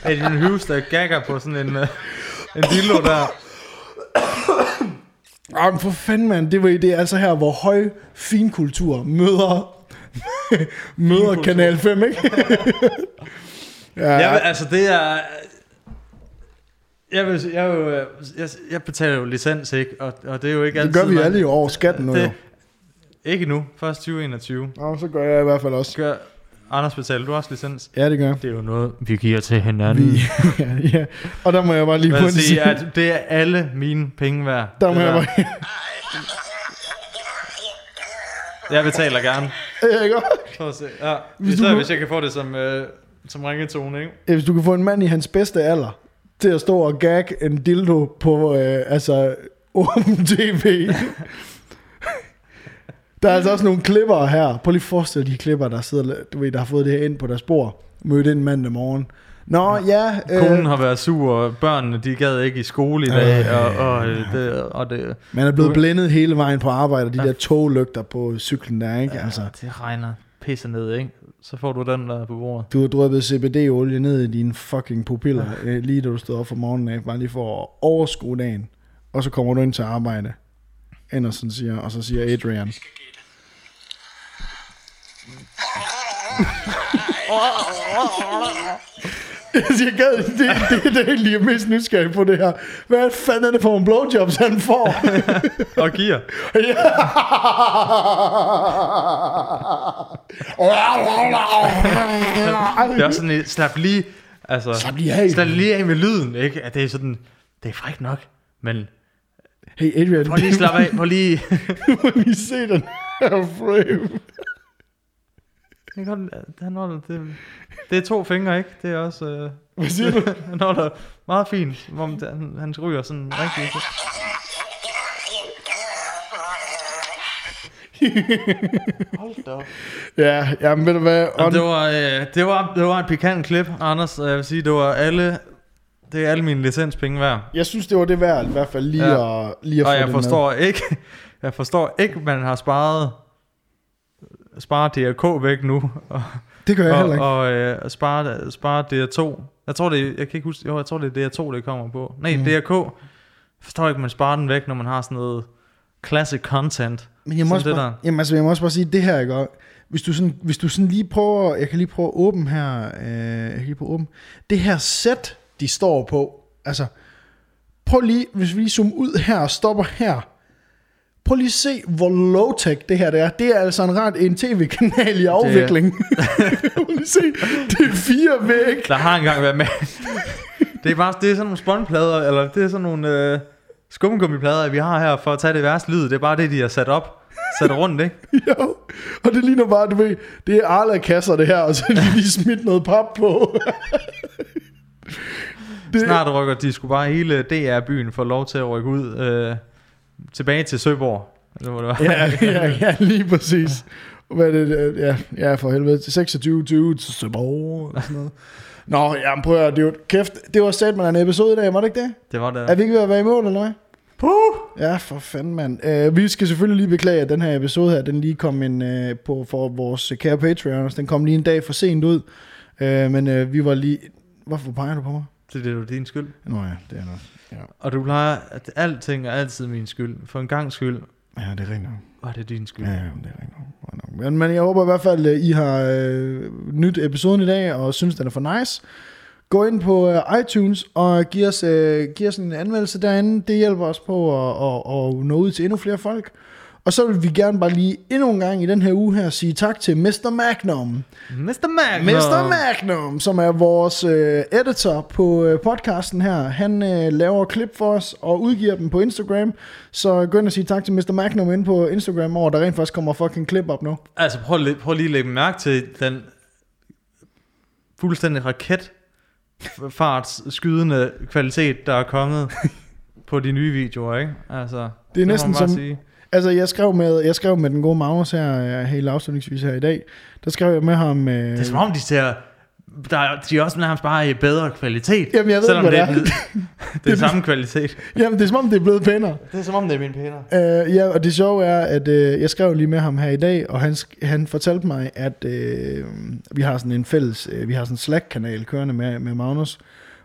Adrian Hughes, der gagger på sådan en, uh, en dildo der. Ah, men for fanden, mand. Det, var, det er altså her, hvor høj finkultur møder, møder Finkultur. Kanal 5, ikke? ja, vil, altså, det er... Jeg, vil, jeg, vil, jo, jeg, jeg betaler jo licens, ikke? Og, og det er jo ikke det altid... gør vi man- alle jo over skatten nu, jo. Ikke nu. Først 2021. Nå, så gør jeg i hvert fald også. Gør, Anders, betaler du også licens? Ja, det gør jeg. Det er jo noget, vi giver til hinanden. Vi, ja, ja. Og der må jeg bare lige Jeg vil sige, sige, at det er alle mine penge værd. der må jeg der. bare... Jeg betaler gerne. Ja, ikke? At se. Ja, Hvis du især nu- hvis jeg kan få det som, øh, som ringetone, ikke? Ja, Hvis du kan få en mand i hans bedste alder til at stå og gag en dildo på øh, altså åben tv. Der er altså også nogle klipper her. Prøv lige at forestille de klipper, der sidder, du ved, der har fået det her ind på deres spor. Mødte en mandag morgen. Nå, ja. Øh, Konen har været sur, og børnene, de gad ikke i skole i dag, og, og, øh, det, og det, man er blevet blændet hele vejen på arbejde, og de der toglygter på cyklen der, ikke? Altså, det regner pisse ned, ikke? Så får du den der på bordet. du har drøbet CBD-olie ned i dine fucking pupiller, øh, lige da du stod op for morgenen af, bare lige for at overskue dagen. Og så kommer du ind til arbejde. Anderson siger, og så siger Adrian. skal gætte. Jeg gad, det, det, det, er jeg er mest nysgerrig på det her. Hvad fanden er det for nogle blowjobs, han får? Og giver. Det er også sådan, et- slap lige, altså, Slap lige af. slap lige af med lyden, ikke? At det er sådan, det er frækt nok, men Hey Adrian, prøv lige at slappe af, prøv lige, må lige se den her frame. Det, kan, han holder, det, det er to fingre, ikke? Det er også, øh, Hvad siger du? han holder meget fint, som om det, han, han ryger sådan rigtig. Hold da op. Ja, jamen ved du hvad? On, det, var, øh, det, var, det var et pikant klip, Anders. Jeg vil sige, det var alle, det er alle mine licenspenge værd. jeg synes, det var det værd, i hvert fald lige, Ja. at, lige at Og få jeg det forstår ikke, jeg forstår ikke, man har sparet sparet DRK væk nu, og. Det gør jeg heller og, ikke. og øh, sparet, sparet DR2. Jeg tror, det, jeg kan ikke huske, jo, jeg tror, det er DR2, det kommer på. Nej, Mm. DRK. Jeg forstår ikke, man sparer den væk, når man har sådan noget classic content. Men jeg må, også det bare, jamen, altså, jeg må også bare sige, det her, ikke? Hvis du, sådan, hvis du sådan lige prøver, jeg kan lige prøve at åbne her, øh, jeg kan lige prøve at åbne, det her sæt, de står på, altså, prøv lige, hvis vi lige zoomer ud her og stopper her, prøv lige at se, hvor low-tech det her det er. Det er altså en ret en tv-kanal i afvikling. prøv lige at se, det er fire væg. Der har engang været med. det er bare det er sådan nogle spånplader, eller det er sådan nogle øh, skumgummiplader, vi har her for at tage det værste lyd. Det er bare det, de har sat op. Sat rundt, ikke? Jo, og det ligner bare, du ved, det er Arla-kasser det her, og så de lige smidt noget pap på. det, Snart rykker de skulle bare hele DR-byen for lov til at rykke ud øh, tilbage til Søborg. Eller hvor det var. ja, ja, ja, lige præcis. Hvad er det? Ja, ja for helvede. 26, 20 til Søborg og sådan noget. Nå, jamen prøv at høre, det var, kæft, det var sat med en episode i dag, var det ikke det? Det var der. Er vi ikke ved at være i mål, eller hvad? Puh! Ja, for fanden, mand. Uh, vi skal selvfølgelig lige beklage, at den her episode her, den lige kom ind uh, på for vores kære Patreons. Den kom lige en dag for sent ud. Uh, men uh, vi var lige... Hvorfor peger du på mig? Det er jo din skyld. Nå ja, det er noget. Ja, Og du plejer, at alting er altid min skyld. For en gang skyld ja det er rigtigt nok. var det din skyld. Ja, ja, det er rigtigt nok. Men, men jeg håber i hvert fald, at I har øh, nyt episoden i dag, og synes, den er for nice. Gå ind på øh, iTunes og giv os, øh, giv os en anmeldelse derinde. Det hjælper os på at, at, at nå ud til endnu flere folk. Og så vil vi gerne bare lige endnu en gang i den her uge her sige tak til Mr. Magnum. Mr. Magnum! Mr. Magnum, som er vores øh, editor på øh, podcasten her, han øh, laver klip for os og udgiver dem på Instagram. Så gå ind og sige tak til Mr. Magnum inde på Instagram, hvor der rent faktisk kommer fucking klip op nu. Altså prøv, lige- prøv lige at lægge mærke til den fuldstændig raket farts skydende kvalitet, der er kommet på de nye videoer, ikke? Altså, Det er næsten som- Sige. Altså, jeg skrev med, jeg skrev med den gode Magnus her, øh, helt afslutningsvis her i dag. Der skrev jeg med ham... Øh, Det er som om, de ser... Der er, de også nærmest bare i bedre kvalitet. Jamen, jeg ved selvom ikke, det er, det er samme kvalitet. Jamen, det er som om, det er blevet pænere. Det er som om, det er min pænere. Uh, ja, og det sjove er, at uh, jeg skrev lige med ham her i dag, og han, han fortalte mig, at uh, vi har sådan en fælles, uh, vi har sådan en Slack-kanal kørende med, med Magnus,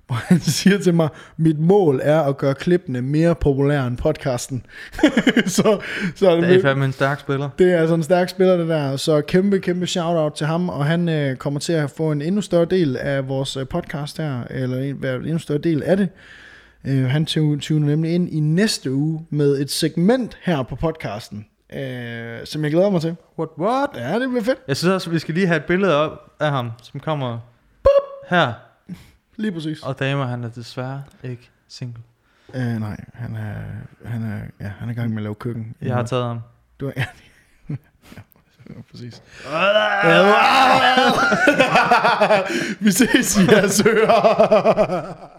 hvor han siger til mig, mit mål er at gøre klippene mere populære end podcasten. så, så Det er fandme en stærk spiller. det er altså en stærk spiller, det der. Så kæmpe, kæmpe shout-out til ham, og han øh, kommer til at få en endnu større del af vores øh, podcast her, eller en, være en endnu større del af det. Øh, han tu- tuner nemlig ind i næste uge med et segment her på podcasten, øh, som jeg glæder mig til. What, what? Ja, det bliver fedt. Jeg synes også, vi skal lige have et billede op af ham, som kommer her. Lige præcis. Og damer, han er desværre ikke single. Øh, nej, han er, han, er, ja, han er i gang med at lave køkken. Jeg har taget ham. Du er, ja, ja, præcis. Vi ses i jeres ører.